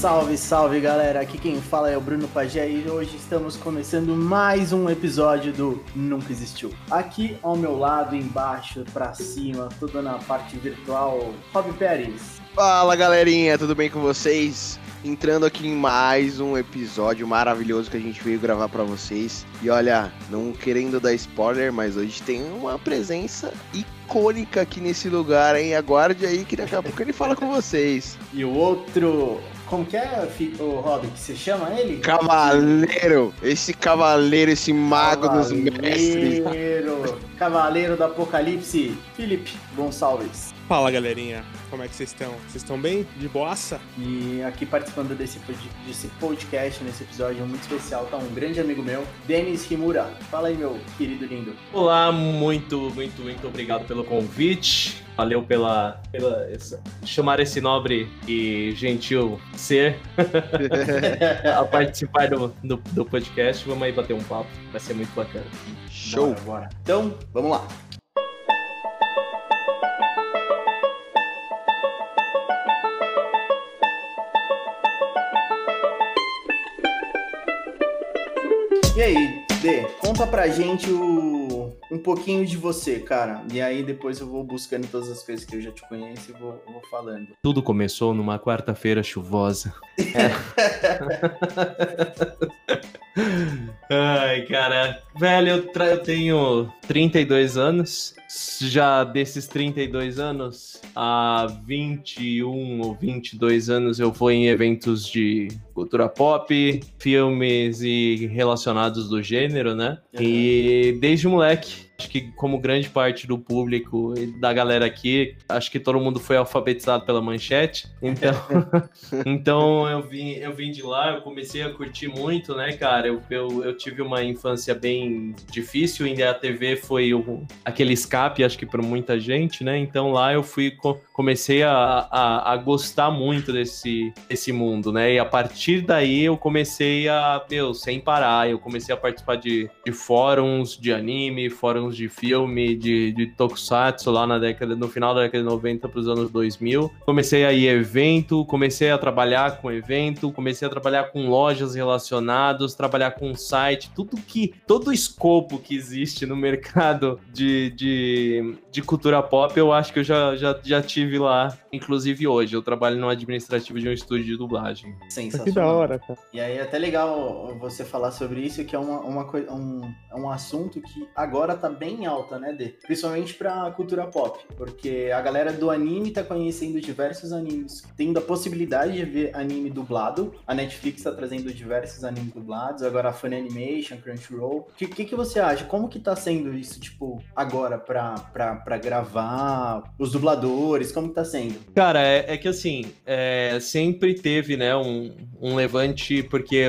Salve, salve galera! Aqui quem fala é o Bruno Pagé e hoje estamos começando mais um episódio do Nunca Existiu. Aqui ao meu lado, embaixo, pra cima, toda na parte virtual, Rob Pérez. Fala galerinha, tudo bem com vocês? Entrando aqui em mais um episódio maravilhoso que a gente veio gravar para vocês. E olha, não querendo dar spoiler, mas hoje tem uma presença icônica aqui nesse lugar, hein? Aguarde aí que daqui a pouco ele fala com vocês. E o outro como que é, o Rob, que você chama ele? Cavaleiro! Esse cavaleiro, esse mago cavaleiro, dos mestres. Cavaleiro do Apocalipse, Felipe Gonçalves. Fala galerinha, como é que vocês estão? Vocês estão bem? De boaça? E aqui participando desse, desse podcast, nesse episódio muito especial, tá um grande amigo meu, Denis Rimura. Fala aí, meu querido lindo. Olá, muito, muito, muito obrigado pelo convite. Valeu pela, pela chamar esse nobre e gentil ser a participar do, do, do, podcast. Vamos aí bater um papo, vai ser muito bacana. Show! Bora, bora. Então, vamos lá. E aí, Dê, conta pra gente o... um pouquinho de você, cara. E aí depois eu vou buscando todas as coisas que eu já te conheço e vou, vou falando. Tudo começou numa quarta-feira chuvosa. É. Ai, cara. Velho, eu, eu tenho 32 anos. Já desses 32 anos, há 21 ou 22 anos eu vou em eventos de cultura pop, filmes e relacionados do gênero, né? Uhum. E desde moleque Acho que, como grande parte do público e da galera aqui, acho que todo mundo foi alfabetizado pela manchete. Então, então eu, vim, eu vim de lá, eu comecei a curtir muito, né, cara? Eu, eu, eu tive uma infância bem difícil, ainda a TV foi o, aquele escape, acho que para muita gente, né? Então lá eu fui, comecei a, a, a, gostar muito desse, desse mundo, né? E a partir daí eu comecei a, meu, sem parar, eu comecei a participar de, de fóruns de anime, fóruns de filme, de, de tokusatsu lá na década, no final da década de 90 para os anos 2000. Comecei a ir a evento, comecei a trabalhar com evento, comecei a trabalhar com lojas relacionadas, trabalhar com site, tudo que, todo o escopo que existe no mercado de, de, de cultura pop, eu acho que eu já, já, já tive lá, inclusive hoje. Eu trabalho no administrativo de um estúdio de dublagem. Sensacional. Que da hora, cara. E aí é até legal você falar sobre isso, que é uma, uma, um, é um assunto que agora tá bem alta, né, Dê? Principalmente pra cultura pop, porque a galera do anime tá conhecendo diversos animes, tendo a possibilidade de ver anime dublado. A Netflix tá trazendo diversos animes dublados, agora a Funny Animation, Crunchyroll. O que, que, que, você acha? Como que tá sendo isso, tipo, agora pra, pra, pra gravar? Os dubladores, como que tá sendo? Cara, é, é que assim, é, sempre teve, né, um, um levante, porque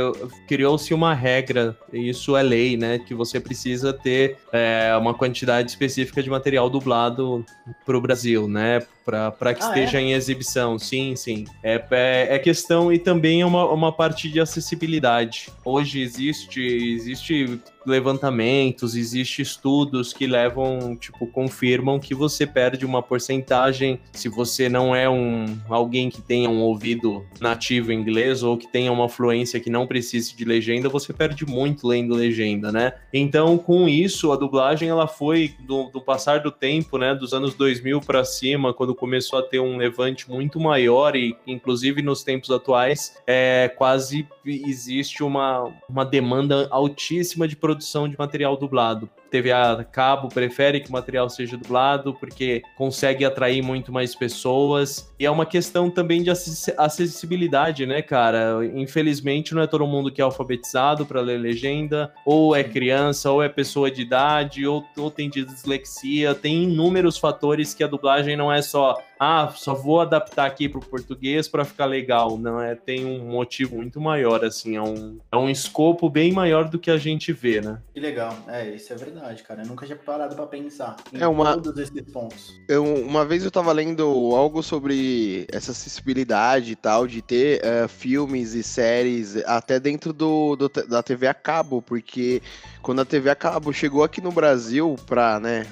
criou-se uma regra, e isso é lei, né, que você precisa ter é, uma quantidade específica de material dublado para o Brasil, né? Para que ah, esteja é? em exibição. Sim, sim. É, é, é, questão e também é uma, uma parte de acessibilidade. Hoje existe, existe levantamentos, existe estudos que levam, tipo, confirmam que você perde uma porcentagem se você não é um alguém que tenha um ouvido nativo em inglês ou que tenha uma fluência que não precise de legenda, você perde muito lendo legenda, né? Então, com isso, a dublagem ela foi do, do passar do tempo, né, dos anos 2000 para cima, quando começou a ter um levante muito maior e inclusive nos tempos atuais, é quase existe uma, uma demanda altíssima de produção de material dublado. TV a cabo prefere que o material seja dublado porque consegue atrair muito mais pessoas. E é uma questão também de acessibilidade, né, cara? Infelizmente, não é todo mundo que é alfabetizado para ler legenda, ou é criança, ou é pessoa de idade, ou, ou tem dislexia. Tem inúmeros fatores que a dublagem não é só ah, só vou adaptar aqui para o português para ficar legal. Não é, tem um motivo muito maior, assim, é um, é um escopo bem maior do que a gente vê, né? Que legal, é, isso é verdade, cara. Eu nunca tinha parado para pensar em é uma... todos esses pontos. Eu, uma vez eu estava lendo algo sobre essa acessibilidade e tal, de ter uh, filmes e séries até dentro do, do, da TV a cabo, porque quando a TV a cabo chegou aqui no Brasil para né,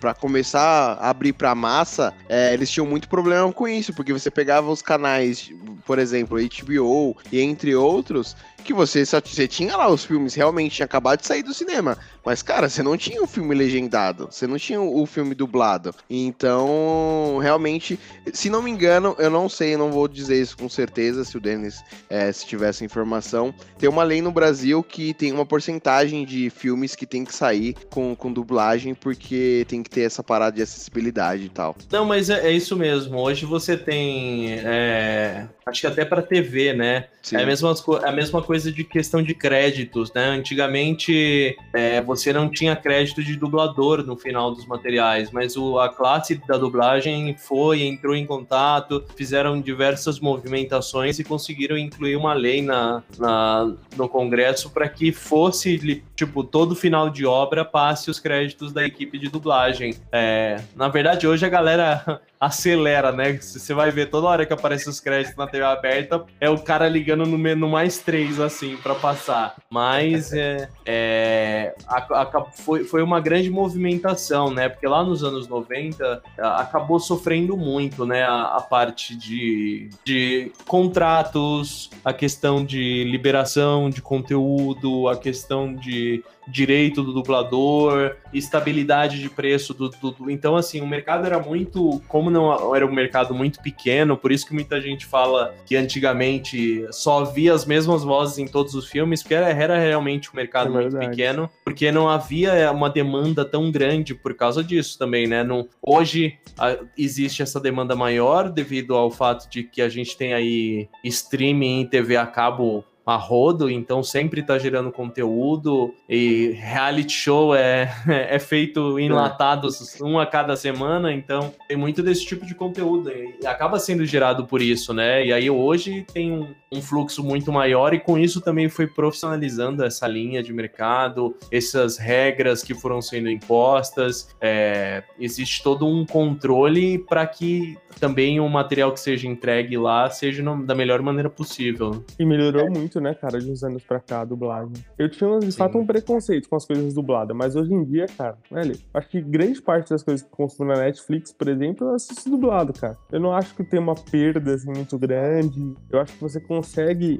pra começar a abrir pra massa, é, eles tinham muito problema com isso, porque você pegava os canais por exemplo, HBO e entre outros, que você você tinha lá os filmes realmente tinha acabado de sair do cinema, mas cara, você não tinha o filme legendado, você não tinha o filme dublado. Então, realmente, se não me engano, eu não sei, eu não vou dizer isso com certeza se o Denis é, se tivesse informação, tem uma lei no Brasil que tem uma porcentagem de filmes que tem que sair com, com dublagem porque tem que ter essa parada de acessibilidade e tal. Não, mas é, é isso mesmo. Hoje você tem, é, acho que até para TV, né? Sim. É a mesma, é a mesma coisa de questão de créditos, né? Antigamente é, você não tinha crédito de dublador no final dos materiais, mas o, a classe da dublagem foi, entrou em contato, fizeram diversas movimentações e conseguiram incluir uma lei na, na no Congresso para que fosse, tipo, todo final de obra passe os créditos da equipe de dublagem. É, na verdade, hoje a galera acelera, né? Você vai ver toda hora que aparece os créditos na TV aberta, é o cara ligando no menu mais três, assim, para passar. Mas é, é a, a, foi, foi uma grande movimentação, né? Porque lá nos anos 90 acabou sofrendo muito, né? A, a parte de, de contratos, a questão de liberação de conteúdo, a questão de direito do dublador, estabilidade de preço do, do, Então, assim, o mercado era muito. Como não era um mercado muito pequeno, por isso que muita gente fala que antigamente só havia as mesmas vozes em todos os filmes, porque era, era realmente um mercado é muito pequeno, porque não havia uma demanda tão grande por causa disso também, né? Não, hoje a, existe essa demanda maior devido ao fato de que a gente tem aí streaming e TV a cabo a rodo, então sempre tá gerando conteúdo e reality show é, é feito enlatados é. um a cada semana, então tem muito desse tipo de conteúdo e acaba sendo gerado por isso, né? E aí hoje tem um, um fluxo muito maior e com isso também foi profissionalizando essa linha de mercado, essas regras que foram sendo impostas, é, existe todo um controle para que também o material que seja entregue lá seja da melhor maneira possível. E melhorou muito muito, né, cara, de uns anos pra cá, a dublagem. Eu tinha, de fato, um preconceito com as coisas dubladas, mas hoje em dia, cara, velho, acho que grande parte das coisas que consumo na Netflix, por exemplo, eu assisto dublado, cara. Eu não acho que tem uma perda, assim, muito grande. Eu acho que você consegue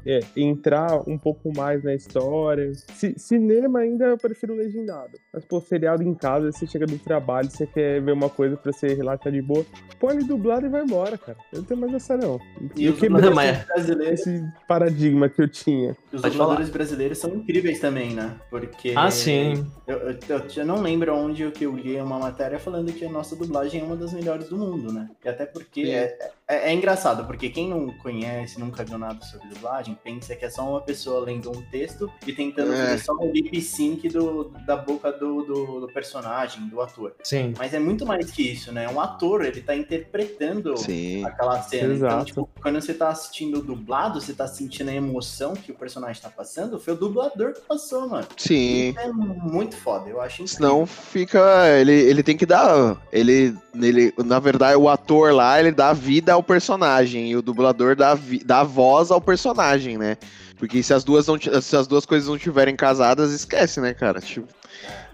é, entrar um pouco mais na história. C cinema ainda eu prefiro legendado. Mas, pô, seriado em casa, você chega do trabalho, você quer ver uma coisa pra você relaxar de boa, põe dublado e vai embora, cara. Eu não tenho mais essa, não. E eu quebrei esse, esse paradigma que eu tinha. Os Pode dubladores falar. brasileiros são incríveis também, né? Porque. Ah, sim. Eu, eu, eu, eu não lembro onde que eu li uma matéria falando que a nossa dublagem é uma das melhores do mundo, né? E até porque é, é, é, engraçado, porque quem não conhece, nunca viu nada sobre dublagem, pensa que é só uma pessoa lendo um texto e tentando é. fazer só um lip sync do, da boca do, do, do, personagem, do ator. Sim. Mas é muito mais que isso, né? Um ator, ele tá interpretando sim. aquela cena. Então, Exato. Então, tipo, quando você tá assistindo dublado, você tá sentindo a emoção que o personagem tá passando, foi o dublador que passou, mano. Sim. Isso é muito foda, eu acho incrível. Senão fica. Ele, ele tem que dar. Ele, ele. Na verdade, o ator lá, ele dá vida ao personagem. E o dublador dá, dá voz ao personagem, né? Porque se as duas, não, se as duas coisas não estiverem casadas, esquece, né, cara? Tipo.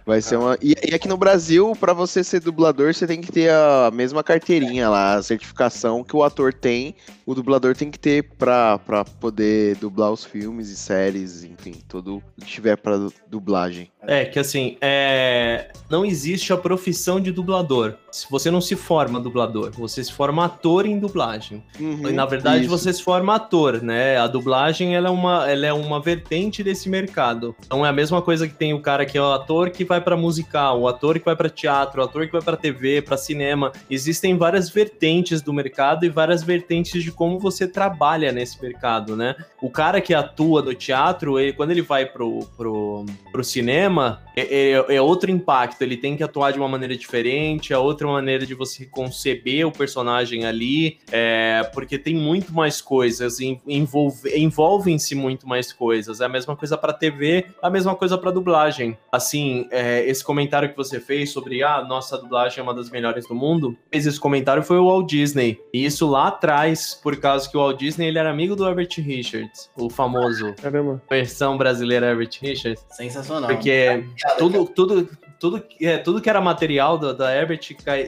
Vai ser uma. E, e aqui no Brasil, para você ser dublador, você tem que ter a mesma carteirinha lá, a certificação que o ator tem, o dublador tem que ter pra, pra poder dublar os filmes e séries, enfim, tudo que tiver pra dublagem. É, que assim, é... não existe a profissão de dublador. Se você não se forma dublador, você se forma ator em dublagem. Uhum, e, na verdade, isso. você se forma ator, né? A dublagem ela é, uma, ela é uma vertente desse mercado. Então é a mesma coisa que tem o cara que é o ator que vai para musical, o ator que vai para teatro, o ator que vai para TV, para cinema. Existem várias vertentes do mercado e várias vertentes de como você trabalha nesse mercado, né? O cara que atua no teatro, ele, quando ele vai pro, pro, pro cinema, é, é, é outro impacto. Ele tem que atuar de uma maneira diferente, é outra maneira de você conceber o personagem ali, é, porque tem muito mais coisas, envolve, envolvem-se muito mais coisas. É a mesma coisa para TV, a mesma coisa para dublagem. Assim, é, esse comentário que você fez sobre a ah, nossa dublagem é uma das melhores do mundo, fez esse comentário foi o Walt Disney. E isso lá atrás, por causa que o Walt Disney ele era amigo do Herbert Richards, o famoso Caramba. versão brasileira Herbert Richards. Sensacional. Porque tudo, tudo, tudo, é, tudo que era material da, da Herbert,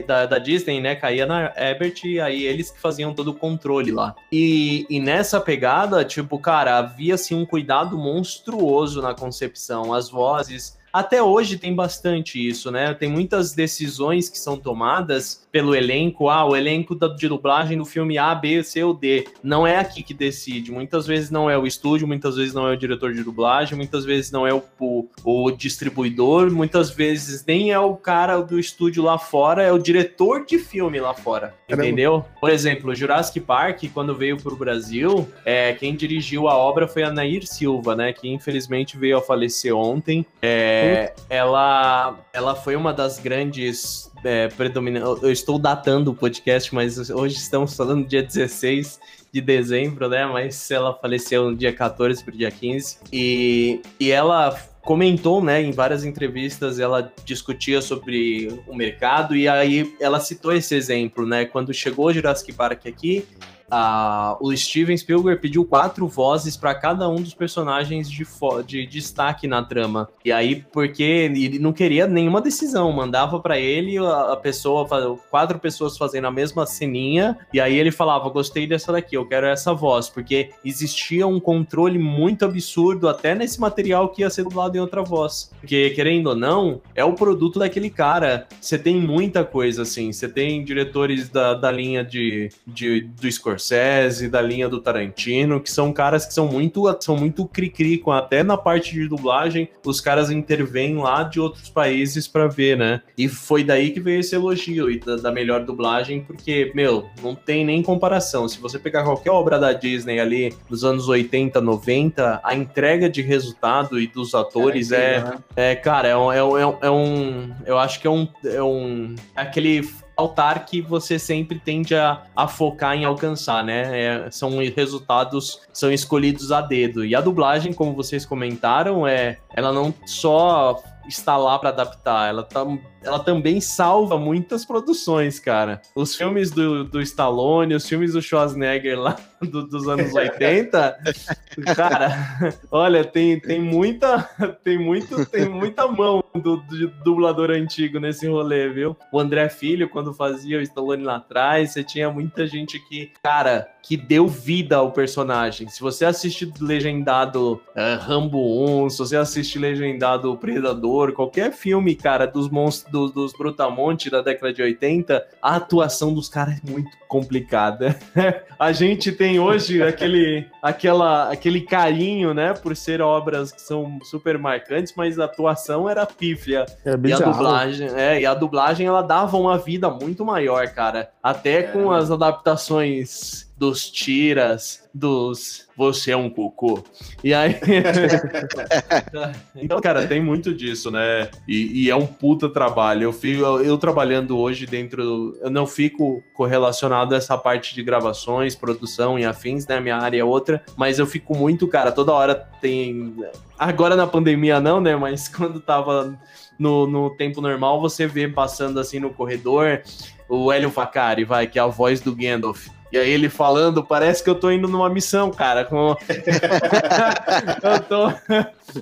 da, da, Disney, né, caía na Herbert e aí eles que faziam todo o controle lá. E, e nessa pegada, tipo, cara, havia assim um cuidado monstruoso na concepção, as vozes até hoje tem bastante isso, né? Tem muitas decisões que são tomadas pelo elenco. Ah, o elenco de dublagem do filme A, B, C ou D. Não é aqui que decide. Muitas vezes não é o estúdio, muitas vezes não é o diretor de dublagem, muitas vezes não é o, o, o distribuidor, muitas vezes nem é o cara do estúdio lá fora, é o diretor de filme lá fora. Entendeu? Por exemplo, Jurassic Park, quando veio para o Brasil, é, quem dirigiu a obra foi a Nair Silva, né? Que infelizmente veio a falecer ontem. É, é, ela, ela foi uma das grandes é, predominantes. Eu estou datando o podcast, mas hoje estamos falando dia 16 de dezembro, né? Mas ela faleceu no dia 14 para o dia 15. E, e ela comentou, né, em várias entrevistas, ela discutia sobre o mercado e aí ela citou esse exemplo, né? Quando chegou o Jurassic Park aqui, a, o Steven Spielberg pediu quatro vozes para cada um dos personagens de, de, destaque na trama. E aí, porque ele não queria nenhuma decisão, mandava para ele a, a, pessoa, quatro pessoas fazendo a mesma ceninha, e aí ele falava: gostei dessa daqui, eu quero essa voz, porque existia um controle muito absurdo até nesse material que ia ser dublado em outra voz. Porque, querendo ou não, é o produto daquele cara. Você tem muita coisa assim, você tem diretores da, da linha de, de do Scorsese Scorsese, da linha do Tarantino, que são caras que são muito são muito cri-cri, com até na parte de dublagem, os caras intervêm lá de outros países para ver, né? E foi daí que veio esse elogio e da, da, melhor dublagem, porque, meu, não tem nem comparação. Se você pegar qualquer obra da Disney ali dos anos 80, 90, a entrega de resultado e dos atores é, é, né? é cara, é um, é, um, é um, eu acho que é um, é um, é aquele altar que você sempre tende a, a focar em alcançar, né? É, são resultados são escolhidos a dedo. E a dublagem, como vocês comentaram, é ela não só está lá para adaptar, ela tá ela também salva muitas produções, cara. Os filmes do, do Stallone, os filmes do Schwarzenegger lá do, dos anos 80, cara, olha, tem, tem muita tem muito tem muita mão do, do, dublador antigo nesse rolê, viu? O André Filho, quando fazia o Stallone lá atrás, você tinha muita gente que, cara, que deu vida ao personagem. Se você assiste legendado uh, Rambo 1, se você assiste legendado Predador, qualquer filme, cara, dos monstros dos, dos Brutamonte da década de 80, a atuação dos caras é muito complicada. a gente tem hoje aquele, aquela, aquele carinho, né, por ser obras que são super marcantes, mas a atuação era pífia. É e a dublagem, é, e a dublagem ela dava uma vida muito maior, cara. Até é. com as adaptações dos tiras, dos você é um cocô. E aí. então, cara, tem muito disso, né? E, e, é um puta trabalho. Eu, fico, eu, eu trabalhando hoje dentro. Eu não fico correlacionado a essa parte de gravações, produção e afins, né? Minha área é outra. Mas eu fico muito, cara, toda hora tem. Agora na pandemia não, né? Mas quando tava no, no tempo normal, você vê passando assim no corredor o Hélio Facari, vai, que é a voz do Gandalf. E aí ele falando, parece que eu tô indo numa missão, cara. Com... eu tô.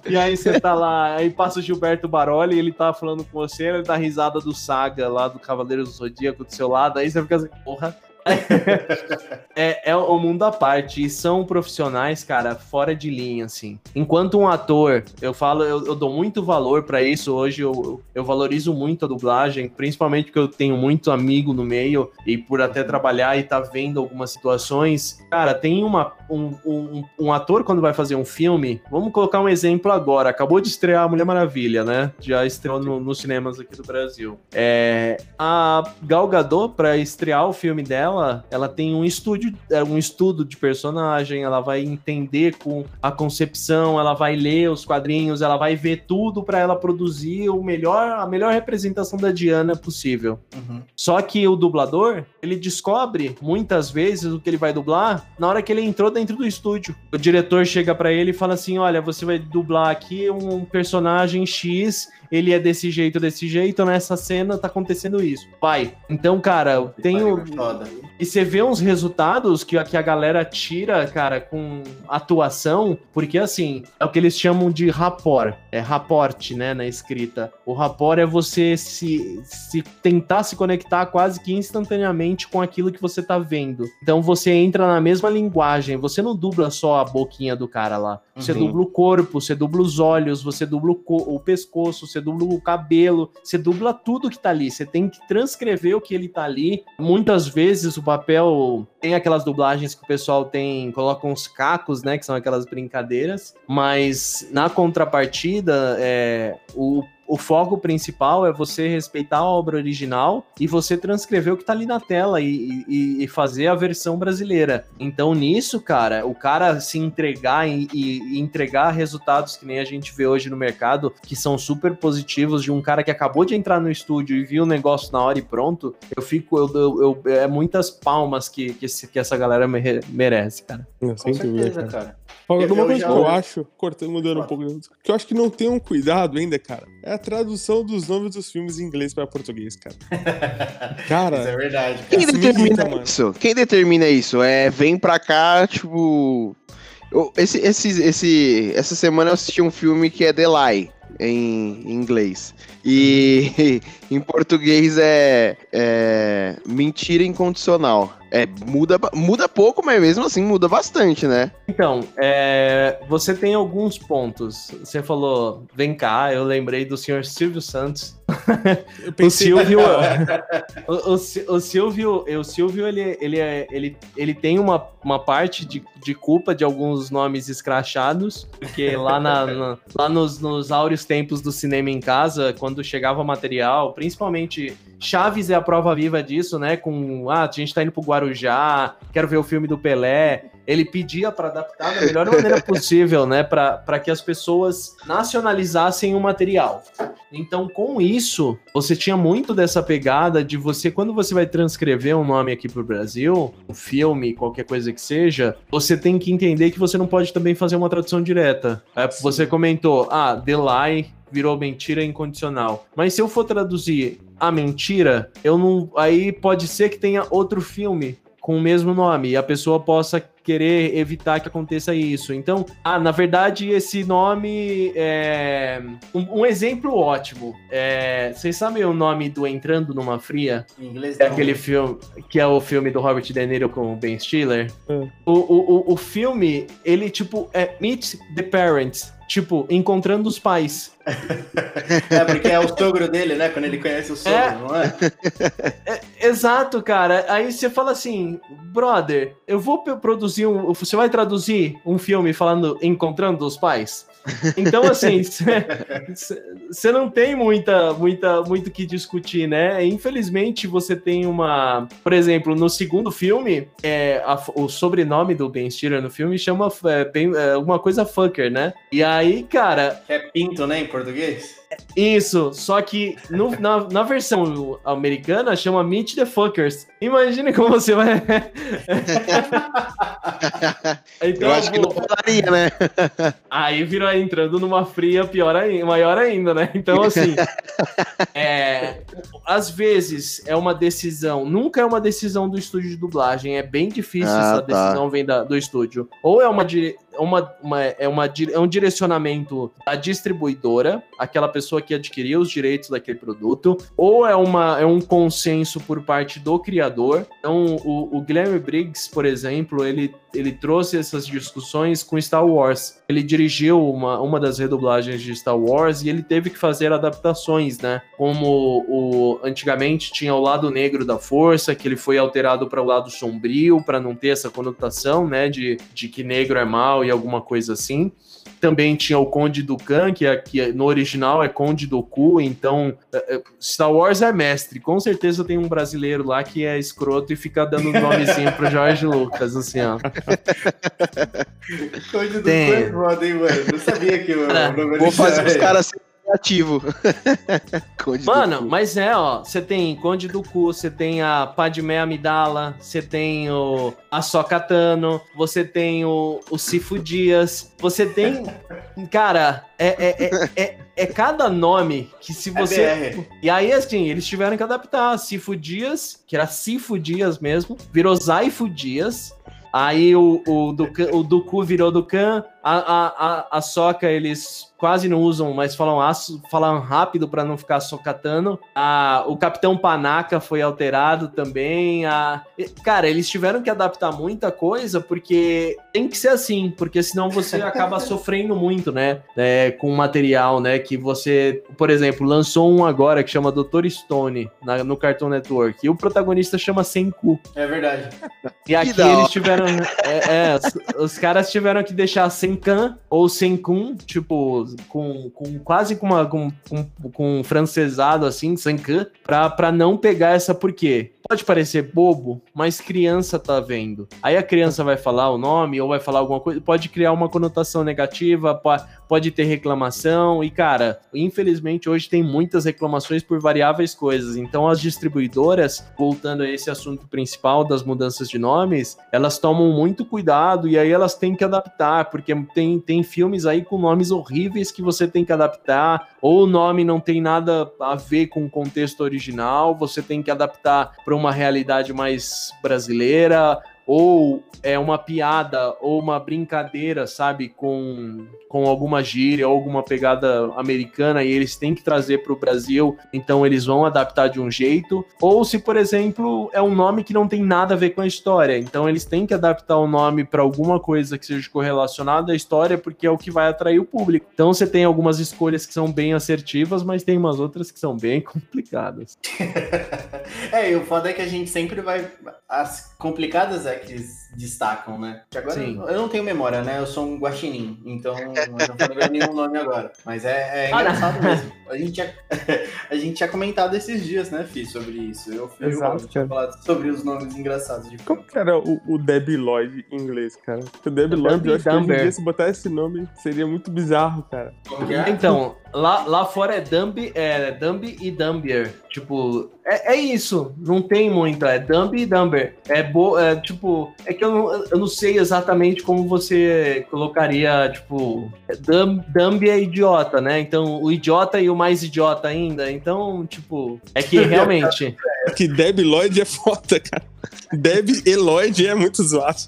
e aí você tá lá, aí passa o Gilberto Baroli, ele tá falando com você, ele dá risada do Saga lá do Cavaleiro do Zodíaco do seu lado, aí você fica assim, porra, é, é o mundo à parte. E são profissionais, cara, fora de linha, assim. Enquanto um ator, eu falo, eu, eu dou muito valor para isso. Hoje eu, eu valorizo muito a dublagem, principalmente porque eu tenho muito amigo no meio e por até trabalhar e tá vendo algumas situações. Cara, tem uma, um, um, um ator quando vai fazer um filme. Vamos colocar um exemplo agora. Acabou de estrear a Mulher Maravilha, né? Já estreou no, nos cinemas aqui do Brasil. É, a Gal Gadot, pra estrear o filme dela, ela, ela tem um estúdio, é, um estudo de personagem, ela vai entender com a concepção, ela vai ler os quadrinhos, ela vai ver tudo para ela produzir o melhor, a melhor representação da Diana possível. Uhum. Só que o dublador, ele descobre muitas vezes o que ele vai dublar na hora que ele entrou dentro do estúdio. O diretor chega para ele e fala assim: "Olha, você vai dublar aqui um personagem X ele é desse jeito, desse jeito, nessa cena tá acontecendo isso. Pai, então, cara, eu tenho. E você vê uns resultados que, que a galera tira, cara, com atuação, porque assim, é o que eles chamam de rapport, é rapport, né, na escrita. O rapport é você se, se tentar se conectar quase que instantaneamente com aquilo que você tá vendo. Então você entra na mesma linguagem, você não dubla só a boquinha do cara lá. Você uhum. dubla o corpo, você dubla os olhos, você dubla o, o pescoço, você dubla o cabelo, você dubla tudo que tá ali. Você tem que transcrever o que ele tá ali. Muitas vezes o papel tem aquelas dublagens que o pessoal tem, coloca uns cacos, né? Que são aquelas brincadeiras. Mas na contrapartida, é, o o foco principal é você respeitar a obra original e você transcrever o que tá ali na tela e, e, e fazer a versão brasileira. Então, nisso, cara, o cara se entregar e, e, entregar resultados que nem a gente vê hoje no mercado, que são super positivos, de um cara que acabou de entrar no estúdio e viu o negócio na hora e pronto, eu fico, eu, eu, eu é muitas palmas que, que, esse, que essa galera merece, cara. Com certeza, cara. Agora, uma coisa que eu acho, cortando, mudando um pouco, que eu acho que não tem um cuidado ainda, cara, é a tradução dos nomes dos filmes em inglês para português, cara. cara, isso é verdade. Quem determina irrita, isso? Quem determina isso? É, vem pra cá, tipo. Eu, esse, esse, esse, essa semana eu assisti um filme que é The Lie, em, inglês. E em português é, é mentira incondicional. É, muda, muda pouco, mas mesmo assim muda bastante, né? Então, é, você tem alguns pontos. Você falou, vem cá, eu lembrei do senhor Silvio Santos. o Silvio, o, o, o, Silvio, o Silvio, ele, ele, é, ele, ele tem uma, uma parte de, de culpa de alguns nomes escrachados, porque lá, na, na, lá nos, nos áureos tempos do cinema em casa, quando chegava material, principalmente Chaves é a prova viva disso, né? Com, ah, a gente tá indo pro Guarujá, quero ver o filme do Pelé. Ele pedia para adaptar da melhor maneira possível, né? Para que as pessoas nacionalizassem o material. Então, com isso, você tinha muito dessa pegada de você, quando você vai transcrever um nome aqui pro Brasil, um filme, qualquer coisa que seja, você tem que entender que você não pode também fazer uma tradução direta. É, você comentou, ah, Delay virou mentira incondicional. Mas se eu for traduzir a mentira, eu não. Aí pode ser que tenha outro filme com o mesmo nome e a pessoa possa querer evitar que aconteça isso. Então, ah, na verdade, esse nome é um, um exemplo ótimo. É, vocês sabem o nome do Entrando numa Fria? Em inglês é aquele filme que é o filme do Robert De Niro com o Ben Stiller. Hum. O, o, o filme, ele tipo é Meet the Parents tipo, encontrando os pais. é, porque é o sogro dele, né? Quando ele conhece o sogro, é, não é? é? Exato, cara. Aí você fala assim, brother, eu vou produzir um. Você vai traduzir um filme falando Encontrando os Pais? Então, assim, você não tem muita, muita, muito que discutir, né? Infelizmente, você tem uma. Por exemplo, no segundo filme, é, a, o sobrenome do Ben Stiller no filme chama é, é, alguma coisa fucker, né? E aí, cara. É pinto, né, em português? Isso, só que no, na, na versão americana chama Meet the Fuckers. Imagine como você vai. então, Eu acho que não falaria, né? aí virou entrando numa fria pior ainda, maior ainda, né? Então, assim, é, às vezes é uma decisão, nunca é uma decisão do estúdio de dublagem, é bem difícil ah, essa tá. decisão vem da, do estúdio. Ou é uma, uma, uma, é, uma, é um direcionamento da distribuidora, aquela pessoa que adquiriu os direitos daquele produto, ou é, uma, é um consenso por parte do criador. Então, o, o Guilherme Briggs, por exemplo, ele, ele trouxe essas discussões com Star Wars. Ele dirigiu uma, uma das redublagens de Star Wars e ele teve que fazer adaptações, né? Como o, antigamente tinha o lado negro da força, que ele foi alterado para o lado sombrio, para não ter essa conotação, né? De, de que negro é mal e alguma coisa assim. Também tinha o Conde do Khan, que, é, que no original é Conde do Ku, então é, é, Star Wars é mestre. Com certeza tem um brasileiro lá que é escroto e fica dando nomezinho pro George Lucas, assim, ó. Conde do tem. Ku é foda, hein, mano? Não sabia que o Vou fazer os caras criativo. Mano, mas é, ó, você tem Conde do Cu, você tem a Padmé Amidala, você tem o a Sokatano, você tem o, o Sifu Dias, você tem. Cara, é, é, é, é, é cada nome que se É você. E aí, assim, eles tiveram que adaptar. Sifu Dias, que era Sifu Dias mesmo, virou Zaifu Dias. Aí o, o, Dukan, o Duku virou Dukan. A, a, a, a Soca eles quase não usam, mas falam, aço, falam rápido para não ficar socatando. A, o Capitão Panaca foi alterado também. A, e, cara, eles tiveram que adaptar muita coisa porque tem que ser assim, porque senão você acaba sofrendo muito, né? É, com o material, né? Que você, por exemplo, lançou um agora que chama Dr. Stone na- no Cartoon Network e o protagonista chama Senku. É verdade. E aqui eles tiveram. É, é, os, os caras tiveram que deixar Senkan ou Senkun, tipo, com, com quase com uma. com, com, com um francesado assim, Senkan, pra, pra não pegar essa por quê? Pode parecer bobo, mas criança tá vendo. Aí a criança vai falar o nome ou vai falar alguma coisa, pode criar uma conotação negativa, po- pode ter reclamação. E, cara, infelizmente hoje tem muitas reclamações por variáveis coisas. Então, as distribuidoras, voltando a esse assunto principal das mudanças de nomes, elas tomam muito cuidado e aí elas têm que adaptar, porque tem, tem filmes aí com nomes horríveis que você tem que adaptar, ou o nome não tem nada a ver com o contexto original, você tem que adaptar para uma realidade mais brasileira, ou é uma piada ou uma brincadeira, sabe, com, com alguma gíria ou alguma pegada americana e eles têm que trazer para o Brasil, então eles vão adaptar de um jeito. Ou se, por exemplo, é um nome que não tem nada a ver com a história, então eles têm que adaptar o nome para alguma coisa que seja correlacionada à história, porque é o que vai atrair o público. Então você tem algumas escolhas que são bem assertivas, mas tem umas outras que são bem complicadas. É, e o foda é que a gente sempre vai. As complicadas é que destacam, né? Que agora Sim. eu não tenho memória, né? Eu sou um guaxinim, então eu não vou lembrar nenhum nome agora. Mas é, é Ah, engraçado mesmo. A gente, tinha, a gente tinha comentado esses dias, né, Fih, sobre isso. Eu, eu Exato, tinha cara. falado sobre os nomes engraçados de Como que era o, o Debbie Lloyd em inglês, cara? O Debbie Lloyd, eu acho que hoje em Dumber. dia, se botar esse nome, seria muito bizarro, cara. É? Então, lá, lá fora é Dumby, é Dumby e Dumbier. Tipo, é, é isso. Não tem muito. É Dumby e Dumber. É, bo, é tipo, é que eu não, eu não sei exatamente como você colocaria, tipo, é Dum, Dumby é idiota, né? Então, o idiota e o mais idiota ainda. Então, tipo, é que realmente. É que Debbie Lloyd é foda, cara. Debbie e Lloyd é muito zoado.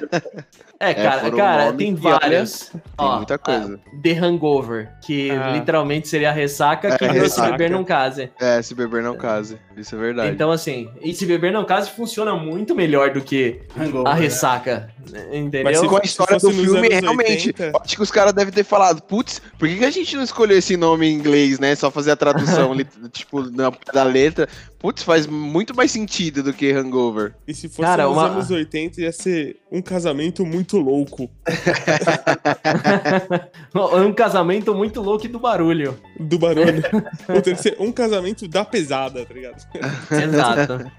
É, cara, foram cara, tem que, olha, várias. Tem Ó, muita coisa. a The Hangover, que Ah. literalmente seria a ressaca que É, se beber não case. É, se beber não case. Isso é verdade. Então, assim, e se beber não case funciona muito melhor do que Hangover, a né? ressaca. Entendeu? Mas se- com a história do filme, realmente, 80. eu acho que os caras devem ter falado, putz, por que, que a gente não escolheu esse nome em inglês, né? Só fazer a tradução, tipo, na, da letra. Putz, faz muito mais sentido do que Hangover. E se fosse Cara, nos uma- anos 80, ia ser um casamento muito louco. um casamento muito louco e do barulho. Do barulho. Ou ter que ser um casamento da pesada, tá ligado? Exato.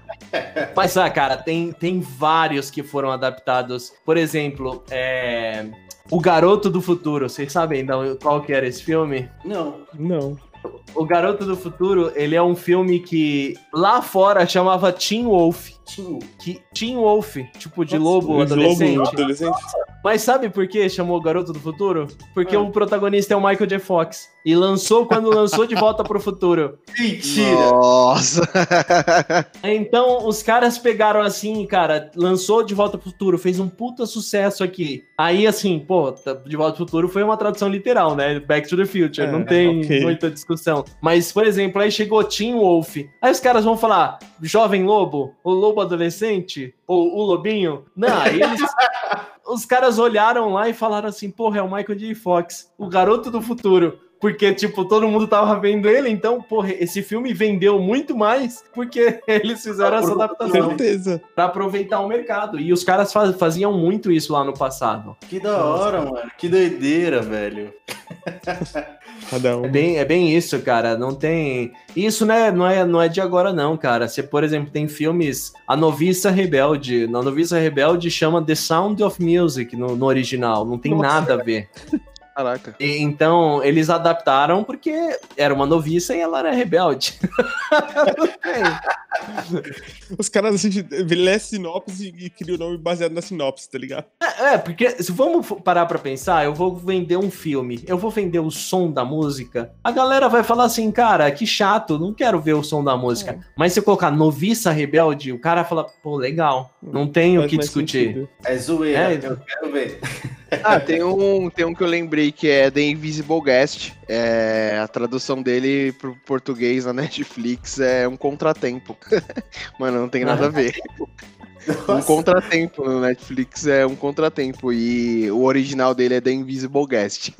Mas, ah, cara, tem, tem vários que foram adaptados. Por exemplo, é... O Garoto do Futuro. Vocês sabem então, qual que era esse filme? Não. Não. O Garoto do Futuro, ele é um filme que lá fora chamava Teen Wolf. Que, Teen Wolf, tipo de Nossa, lobo adolescente. Lobo adolescente. Mas sabe por que chamou Garoto do Futuro? Porque Ah. o protagonista é o Michael J. Fox. E lançou quando lançou De Volta pro Futuro. Mentira! Nossa! Então, os caras pegaram assim, cara, lançou De Volta pro Futuro, fez um puta sucesso aqui. Aí, assim, pô, tá- De Volta pro Futuro foi uma tradução literal, né? Back to the Future, É, não tem ok. muita discussão. Mas, por exemplo, aí chegou Teen Wolf. Aí os caras vão falar, Jovem Lobo, o Lobo Adolescente, ou o Lobinho. Não, eles... Os caras olharam lá e falaram assim, porra, é o Michael J. Fox, o garoto do futuro. Porque, tipo, todo mundo tava vendo ele, então, porra, esse filme vendeu muito mais porque eles fizeram essa adaptação Certeza. pra aproveitar o mercado. E os caras faz- faziam muito isso lá no passado. Que da hora, mano. Que doideira, velho. Cada um. É bem, é bem isso, cara. Não tem. Isso né, não, é, não é de agora, não, cara. Você, por exemplo, tem filmes. A Noviça Rebelde. Na Noviça Rebelde chama The Sound of Music no, no original. Não tem Nossa. nada a ver. Caraca. E, então, eles adaptaram porque era uma noviça e ela era rebelde. Os caras assim, lê sinopse e criam o nome baseado na sinopse, tá ligado? É, é, porque se vamos parar pra pensar, eu vou vender um filme, eu vou vender o som da música, a galera vai falar assim, cara, que chato, não quero ver o som da música. É. Mas se eu colocar noviça rebelde, o cara fala, pô, legal, não tem o que discutir. Sentido. É zoeira, é, eu quero ver. Ah, tem um, tem um que eu lembrei que é The Invisible Guest. É, a tradução dele pro português na Netflix é um contratempo. Mano, não tem nada a ver. Nossa. Um contratempo no Netflix é um contratempo. E o original dele é The Invisible Guest.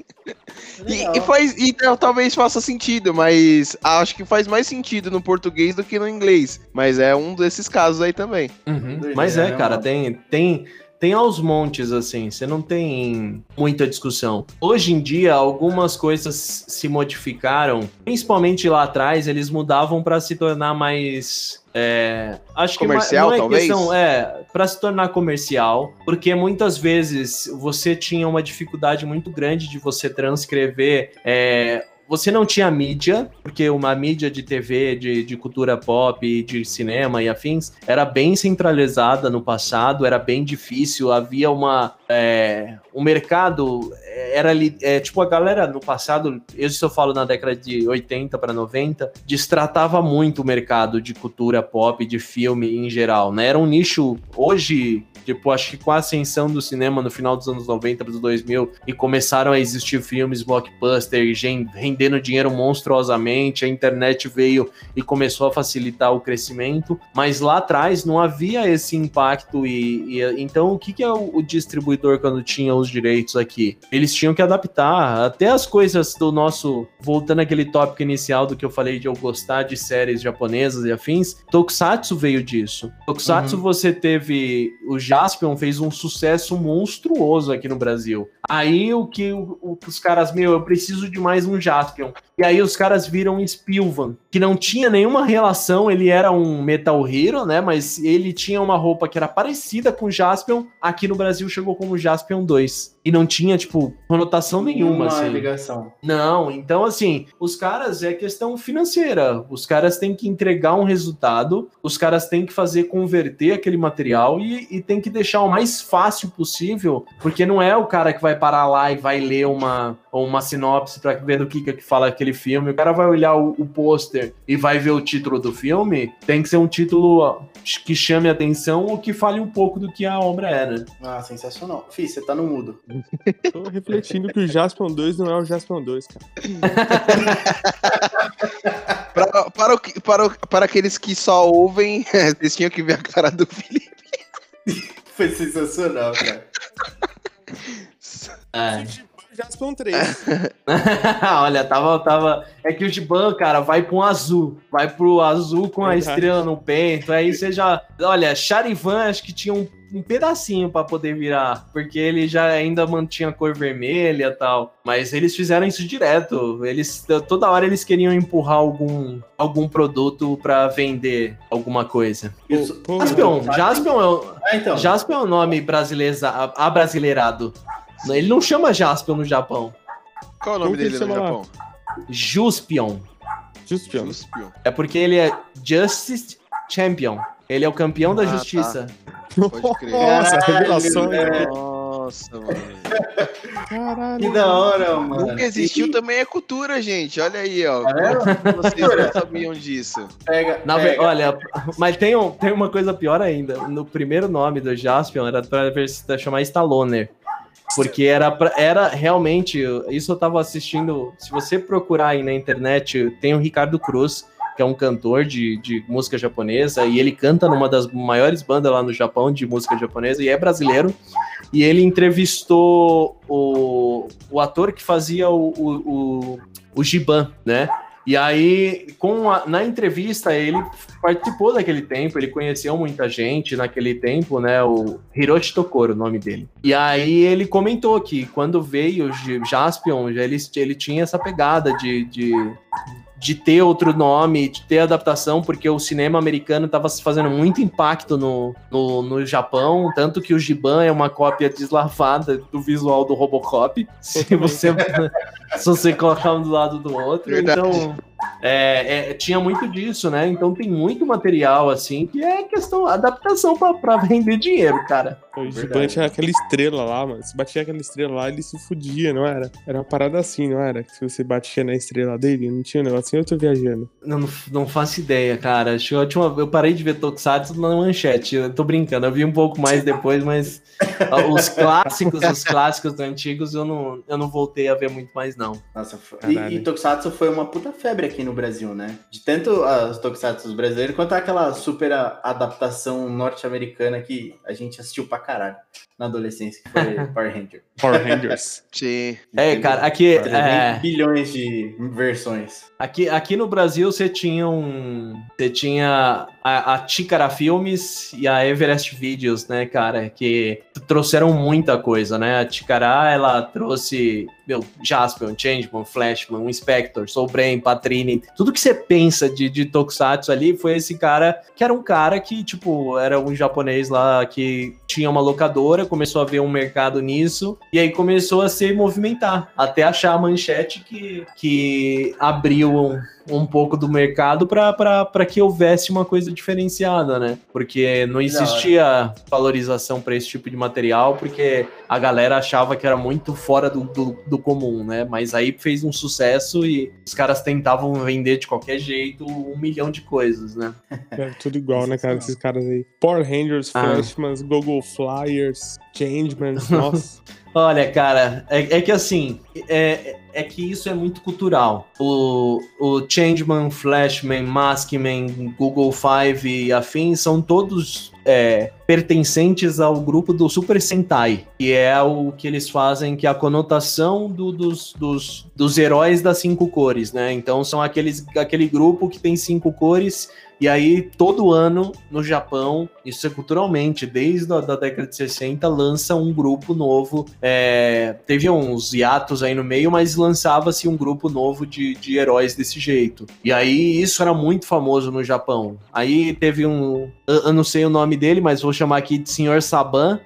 E, e, faz, e talvez faça sentido, mas acho que faz mais sentido no português do que no inglês. Mas é um desses casos aí também. Uhum. Mas é, cara, tem, tem tem aos montes, assim, você não tem muita discussão. Hoje em dia, algumas coisas se modificaram, principalmente lá atrás, eles mudavam para se tornar mais. É, acho comercial, que não é talvez? questão, é, para se tornar comercial, porque muitas vezes você tinha uma dificuldade muito grande de você transcrever é, você não tinha mídia, porque uma mídia de TV, de, de cultura pop, de cinema e afins, era bem centralizada no passado, era bem difícil, havia uma. É, o mercado era é, tipo a galera no passado, eu falo na década de 80 para 90, destratava muito o mercado de cultura pop, de filme em geral, né? Era um nicho hoje Tipo, acho que com a ascensão do cinema no final dos anos 90 para os 2000 e começaram a existir filmes blockbuster rendendo dinheiro monstruosamente, a internet veio e começou a facilitar o crescimento, mas lá atrás não havia esse impacto e, e então o que, que é o, o distribuidor quando tinha os direitos aqui? Eles tinham que adaptar até as coisas do nosso, voltando àquele tópico inicial do que eu falei de eu gostar de séries japonesas e afins, Tokusatsu veio disso. Tokusatsu uhum. você teve o já Jaspion fez um sucesso monstruoso aqui no Brasil. Aí o que os caras, meu, eu preciso de mais um Jaspion. E aí os caras viram Spilvan, que não tinha nenhuma relação, ele era um Metal Hero, né? Mas ele tinha uma roupa que era parecida com Jaspion. Aqui no Brasil chegou como Jaspion 2. E não tinha, tipo, conotação nenhuma. Uma assim. ligação. Não, então assim, os caras é questão financeira. Os caras têm que entregar um resultado, os caras têm que fazer converter aquele material e, e tem que deixar o mais fácil possível, porque não é o cara que vai parar lá e vai ler uma, uma sinopse para ver do que, que fala aquele filme. O cara vai olhar o, o pôster e vai ver o título do filme. Tem que ser um título que chame atenção ou que fale um pouco do que a obra é, né? Ah, sensacional. Fih, você tá no mudo. Tô refletindo que o Jaspion 2 não é o Jaspion 2, cara. para, para, o, para, o, para aqueles que só ouvem, eles tinham que ver a cara do Felipe. Foi sensacional, cara. É. Jaspion 3. Olha, tava, tava. É que o Giban, cara, vai pra um azul. Vai pro azul com a estrela no peito. Aí você já. Olha, Charivan acho que tinha um, um pedacinho para poder virar. Porque ele já ainda mantinha a cor vermelha e tal. Mas eles fizeram isso direto. Eles toda hora eles queriam empurrar algum, algum produto para vender alguma coisa. Isso. Jaspion, Jaspion, é o, ah, então. Jaspion é o nome brasileiro, abrasileirado. Ele não chama Jaspion no Japão. Qual é o nome Como dele no Japão? Juspion. Juspion. Juspion. É porque ele é Justice Champion. Ele é o campeão ah, da tá. justiça. Tá. Pode crer. Nossa, revelação. É. Nossa, mano. Caralho. Que da hora, mano. Nunca existiu e... também é cultura, gente. Olha aí, ó. Tá Vocês não sabiam disso. Pega, Na pega. Olha, mas tem, um, tem uma coisa pior ainda. No primeiro nome do Jaspion era pra se chamar Stalloner. Porque era, pra, era realmente. Isso eu tava assistindo. Se você procurar aí na internet, tem o Ricardo Cruz, que é um cantor de, de música japonesa, e ele canta numa das maiores bandas lá no Japão de música japonesa, e é brasileiro. E ele entrevistou o, o ator que fazia o, o, o, o Giban, né? E aí, com a, na entrevista, ele participou daquele tempo, ele conheceu muita gente naquele tempo, né? O Hiroshi Tokoro, o nome dele. E aí ele comentou que quando veio o Jaspion, ele, ele tinha essa pegada de, de de ter outro nome, de ter adaptação, porque o cinema americano estava fazendo muito impacto no, no, no, Japão, tanto que o Giban é uma cópia deslavada do visual do Robocop, se você, se você colocar um do lado do outro. Verdade. Então, é, é, tinha muito disso, né? Então tem muito material, assim, que é questão, adaptação para vender dinheiro, cara. O Giban tinha aquela estrela lá, mano. Se batia aquela estrela lá, ele se fudia, não era? Era uma parada assim, não era? Se você batia na estrela dele, não tinha um negócio assim, eu tô viajando. Não, não, faço ideia, cara. Acho que a última, eu parei de ver Tokusatsu na manchete. Eu tô brincando, eu vi um pouco mais depois, mas os clássicos, os clássicos antigos, eu não, eu não voltei a ver muito mais, não. Nossa, e, e Tokusatsu foi uma puta febre aqui no Brasil, né? De tanto os Tokusatsu brasileiros quanto aquela super adaptação norte-americana que a gente assistiu pra caralho na adolescência, que foi Power Rangers. Power Rangers. Sim. É, cara, aqui. É... bilhões de versões. Aqui, aqui no Brasil você tinha um. Você tinha a, a Ticara Filmes e a Everest Videos, né, cara? Que trouxeram muita coisa, né? A Ticara, ela trouxe meu, Jasper, um Changeman, um Flashman, um Inspector, Soul Brain, Patrini, tudo que você pensa de, de Tokusatsu ali foi esse cara, que era um cara que, tipo, era um japonês lá que tinha uma locadora, começou a ver um mercado nisso, e aí começou a se movimentar, até achar a manchete que, que abriu um pouco do mercado para que houvesse uma coisa diferenciada, né? Porque não existia valorização para esse tipo de material, porque a galera achava que era muito fora do, do, do, comum, né? Mas aí fez um sucesso e os caras tentavam vender de qualquer jeito um milhão de coisas, né? É tudo igual, né, cara? Esses caras aí. Power Rangers, ah. Flashmans, Google Flyers, Changeman, nossa. Olha, cara, é, é que assim, é, é que isso é muito cultural. O, o Changeman, Flashman, Maskman, Google Five e afins são todos é, pertencentes ao grupo do Super Sentai, que é o que eles fazem, que é a conotação do, dos, dos, dos heróis das cinco cores, né? Então são aqueles, aquele grupo que tem cinco cores e aí, todo ano, no Japão, isso é culturalmente, desde a da década de 60, lança um grupo novo. É, teve uns hiatos aí no meio, mas lançava-se um grupo novo de, de heróis desse jeito. E aí, isso era muito famoso no Japão. Aí teve um. Eu não sei o nome dele, mas vou chamar aqui de Senhor Saban.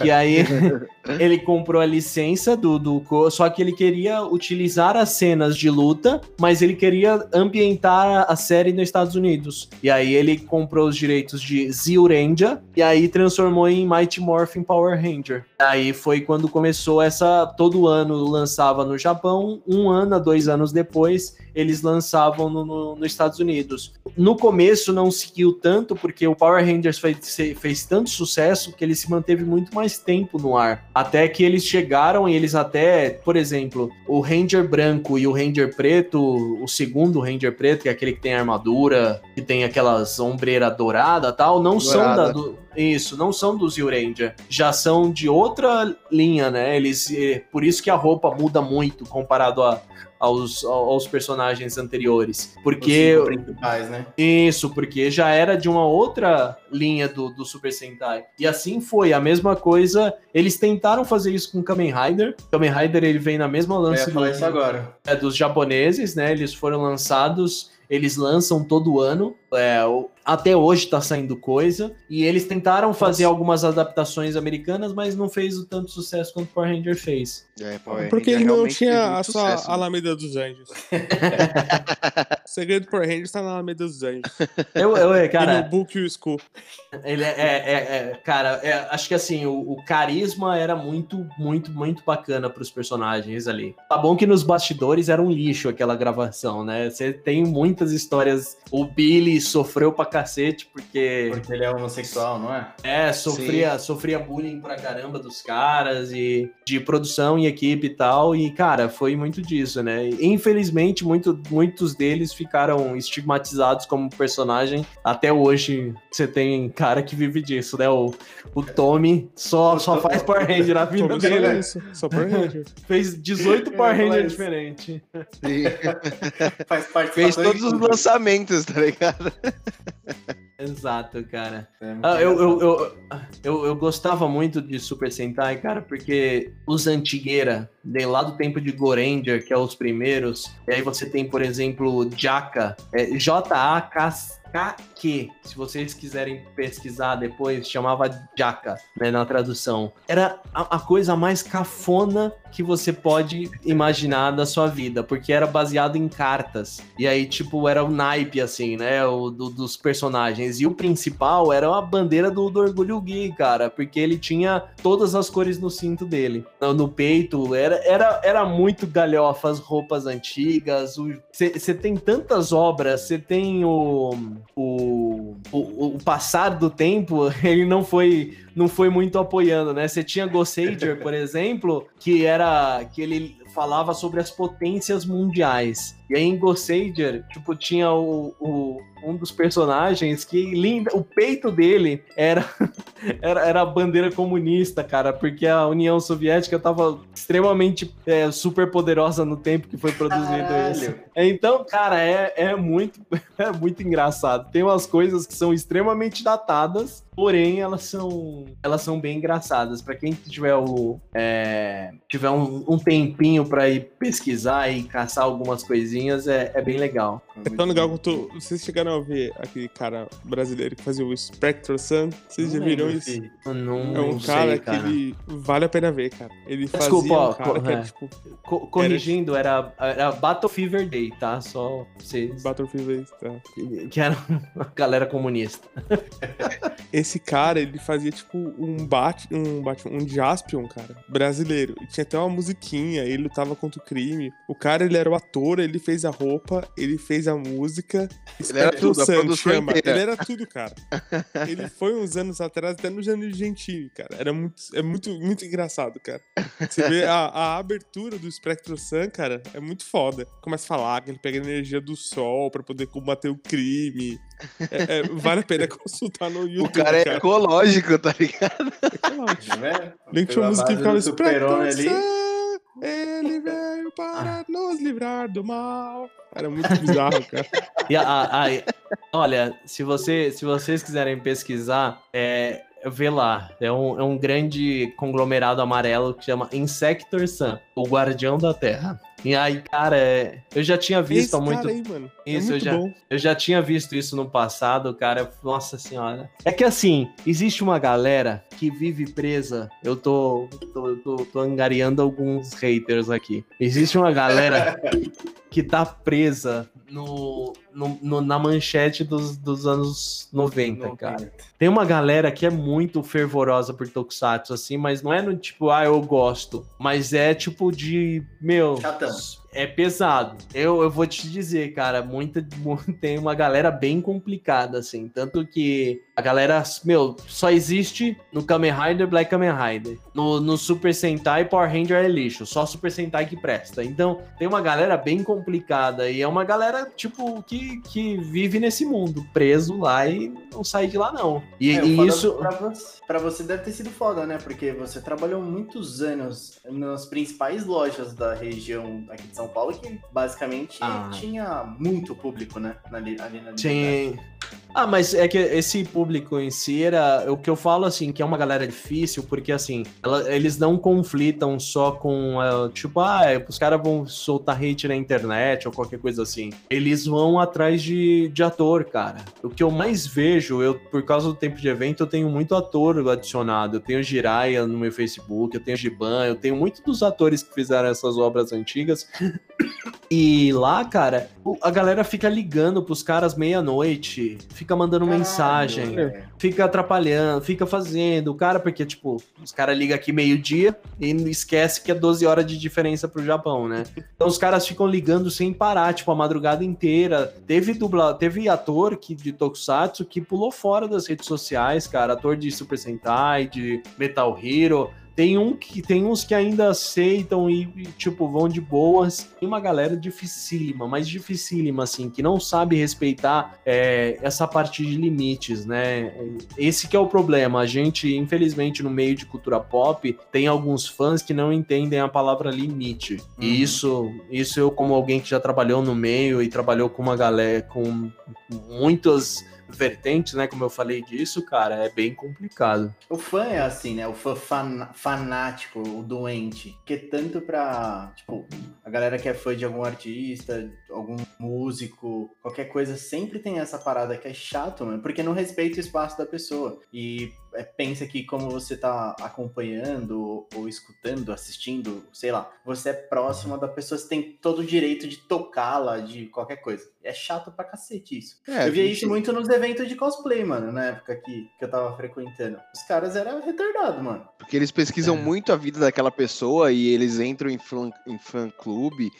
Que aí ele comprou a licença do, do. Só que ele queria utilizar as cenas de luta, mas ele queria ambientar a série nos Estados Unidos. E aí ele comprou os direitos de Zyuranger e aí transformou em Mighty Morphin Power Ranger. Aí foi quando começou essa. Todo ano lançava no Japão, um ano a dois anos depois eles lançavam no, no, nos Estados Unidos. No começo não seguiu tanto, porque o Power Rangers fez, fez tanto sucesso que ele se manteve muito mais tempo no ar. Até que eles chegaram e eles até, por exemplo, o Ranger branco e o Ranger preto, o segundo Ranger preto, que é aquele que tem armadura, que tem aquelas ombreira dourada tal, não dourada. são da. Do, isso, não são dos Ranger, já são de outra linha, né? Eles, eh, por isso que a roupa muda muito comparado a, aos, aos personagens anteriores. Porque. Os principais, né? Isso, porque já era de uma outra linha do, do Super Sentai. E assim foi, a mesma coisa. Eles tentaram fazer isso com Kamen Rider. Kamen Rider ele vem na mesma falar do, isso agora. É, dos japoneses, né? Eles foram lançados eles lançam todo ano. É, até hoje tá saindo coisa. E eles tentaram fazer Nossa. algumas adaptações americanas, mas não fez o tanto sucesso quanto o Power Ranger fez. É, Power Porque ele não tinha a sua sucesso, né? Alameda dos Anjos. o segredo do Power Ranger está na Alameda dos Anjos. Eu, eu, cara, e no Book You School. Ele é, é, é, é cara, é, acho que assim, o, o, carisma era muito, muito, muito bacana para os personagens ali. Tá bom que nos bastidores era um lixo aquela gravação, né? Você tem muitas histórias. O Billy sofreu pra cacete, porque. Porque ele é homossexual, não é? É, sofria, sofria bullying pra caramba dos caras, e de produção e equipe e tal. E, cara, foi muito disso, né? Infelizmente, muito, muitos deles ficaram estigmatizados como personagem. Até hoje, você tem cara que vive disso, né? O, o Tommy só, só faz Power Ranger na vida dele. É isso, só Power Ranger. Fez 18 Power Ranger diferentes. Faz parte Fez todos os lançamentos, tá ligado? Exato, cara. É ah, eu, eu, eu, eu, eu, gostava muito de Super Sentai, cara, porque os antigueira de lá do tempo de Goranger, que é os primeiros. E aí você tem, por exemplo, Jaka, é, J-A-K que, se vocês quiserem pesquisar depois, chamava Jaka, né, na tradução. Era a, a, coisa mais cafona que você pode imaginar da sua vida, porque era baseado em cartas. E aí, tipo, era o naipe, assim, né, o, do, dos personagens. E o principal era a bandeira do, do Orgulho Gui, cara, porque ele tinha todas as cores no cinto dele. No, no peito, era, era, era muito galhofa, as roupas antigas. Você tem tantas obras, você tem o o, o, o, passar do tempo, ele não foi não foi muito apoiando, né? Você tinha Gossager, por exemplo, que era que ele falava sobre as potências mundiais. E aí em Gossager, tipo, tinha o, o, um dos personagens que linda, o peito dele era, era, era a bandeira comunista, cara, porque a União Soviética tava extremamente é, super poderosa no tempo que foi produzido Caralho. isso. Então, cara, é, é, muito, é muito engraçado. Tem umas coisas que são extremamente datadas, porém elas são, elas são bem engraçadas. Para quem tiver, o, é, tiver um, um tempinho para ir pesquisar e caçar algumas coisinhas, é, é bem legal. É tão legal quanto vocês chegaram a ver aquele cara brasileiro que fazia o Spectral Sun. Vocês já viram isso? Não, é um cara, sei, cara, que ele vale a pena ver, cara. Ele fazia Desculpa, um cara que é, tipo... Co corrigindo, era, era Battle Fever Day, tá? Só vocês... Battle Fever Day, tá. Que era a galera comunista. Esse cara, ele fazia tipo um bat, um bat, um Jaspion, cara, brasileiro. E tinha até uma musiquinha, ele lutava contra o crime. O cara, ele era o ator, ele fez a roupa, ele fez a música. Ele era tudo, Sun, chama. Ele era tudo, cara. ele foi uns anos atrás, até no Janine Gentili, cara. Era muito, é muito, muito engraçado, cara. Você vê a, a abertura do Spectro Sun, cara, é muito foda. Começa a falar que ele pega a energia do sol para poder combater o crime. É, é, vale a pena consultar no YouTube. O cara é cara. ecológico, tá ligado? Ecológico. É, Link tinha música que ficava Spectro Sun, ele veio para nos livrar do mal. Era muito bizarro, cara. E a, a, a, olha, se, você, se vocês quiserem pesquisar, é, vê lá. É um, é um grande conglomerado amarelo que chama Insector Sun, o Guardião da Terra. E aí, cara, é... eu já tinha visto há muito. Aí, mano. É isso, eu, já, bom. eu já tinha visto isso no passado, cara. Nossa senhora. É que assim, existe uma galera que vive presa. Eu tô, tô, tô, tô angariando alguns haters aqui. Existe uma galera que tá presa no, no, no, na manchete dos, dos anos 90, 90, cara. Tem uma galera que é muito fervorosa por Tokusatsu, assim, mas não é no tipo, ah, eu gosto. Mas é tipo de, meu. Chatão é pesado. Eu, eu vou te dizer, cara, muita, tem uma galera bem complicada, assim. Tanto que a galera, meu, só existe no Kamen Rider, Black Kamen Rider. No, no Super Sentai, Power Ranger é lixo. Só Super Sentai que presta. Então, tem uma galera bem complicada. E é uma galera, tipo, que, que vive nesse mundo, preso lá e não sai de lá, não. E, é, e isso. Pra você, pra você deve ter sido foda, né? Porque você trabalhou muitos anos nas principais lojas da região aqui de São Paulo, que basicamente ah. tinha muito público, né? Ali, ali na Sim. Ah, mas é que esse público em si era o que eu falo assim, que é uma galera difícil, porque assim, ela, eles não conflitam só com uh, tipo, ah, os caras vão soltar hate na internet ou qualquer coisa assim. Eles vão atrás de, de ator, cara. O que eu mais vejo, eu, por causa do tempo de evento, eu tenho muito ator adicionado. Eu tenho Jiraiya no meu Facebook, eu tenho Giban, eu tenho muitos dos atores que fizeram essas obras antigas. E lá, cara, a galera fica ligando pros caras meia-noite, fica mandando Caralho, mensagem, é. fica atrapalhando, fica fazendo. O cara, porque, tipo, os caras ligam aqui meio-dia e esquece que é 12 horas de diferença pro Japão, né? Então os caras ficam ligando sem parar, tipo, a madrugada inteira. Teve dubla, teve ator que, de Tokusatsu que pulou fora das redes sociais, cara. Ator de Super Sentai, de Metal Hero tem, um que, tem uns que ainda aceitam e, e, tipo, vão de boas. Tem uma galera dificílima, mas dificílima, assim, que não sabe respeitar é, essa parte de limites, né? Esse que é o problema. A gente, infelizmente, no meio de cultura pop, tem alguns fãs que não entendem a palavra limite. Uhum. E isso, isso eu, como alguém que já trabalhou no meio e trabalhou com uma galera, com muitas vertentes, né? Como eu falei disso, cara, é bem complicado. O fã é assim, né? O fã fan fanático, o doente. Que tanto pra, tipo, a galera que é fã de algum artista, algum músico, qualquer coisa, sempre tem essa parada que é chato, mano, porque não respeita o espaço da pessoa. E é, pensa que como você tá acompanhando ou escutando, assistindo, sei lá, você é próximo da pessoa, você tem todo o direito de tocá-la, de qualquer coisa. É chato pra cacete isso. É, eu via gente... isso muito nos eventos de cosplay, mano, na época que, que eu tava frequentando. Os caras eram retardados, mano. Porque eles pesquisam é. muito a vida daquela pessoa e eles entram em fã, em fã clube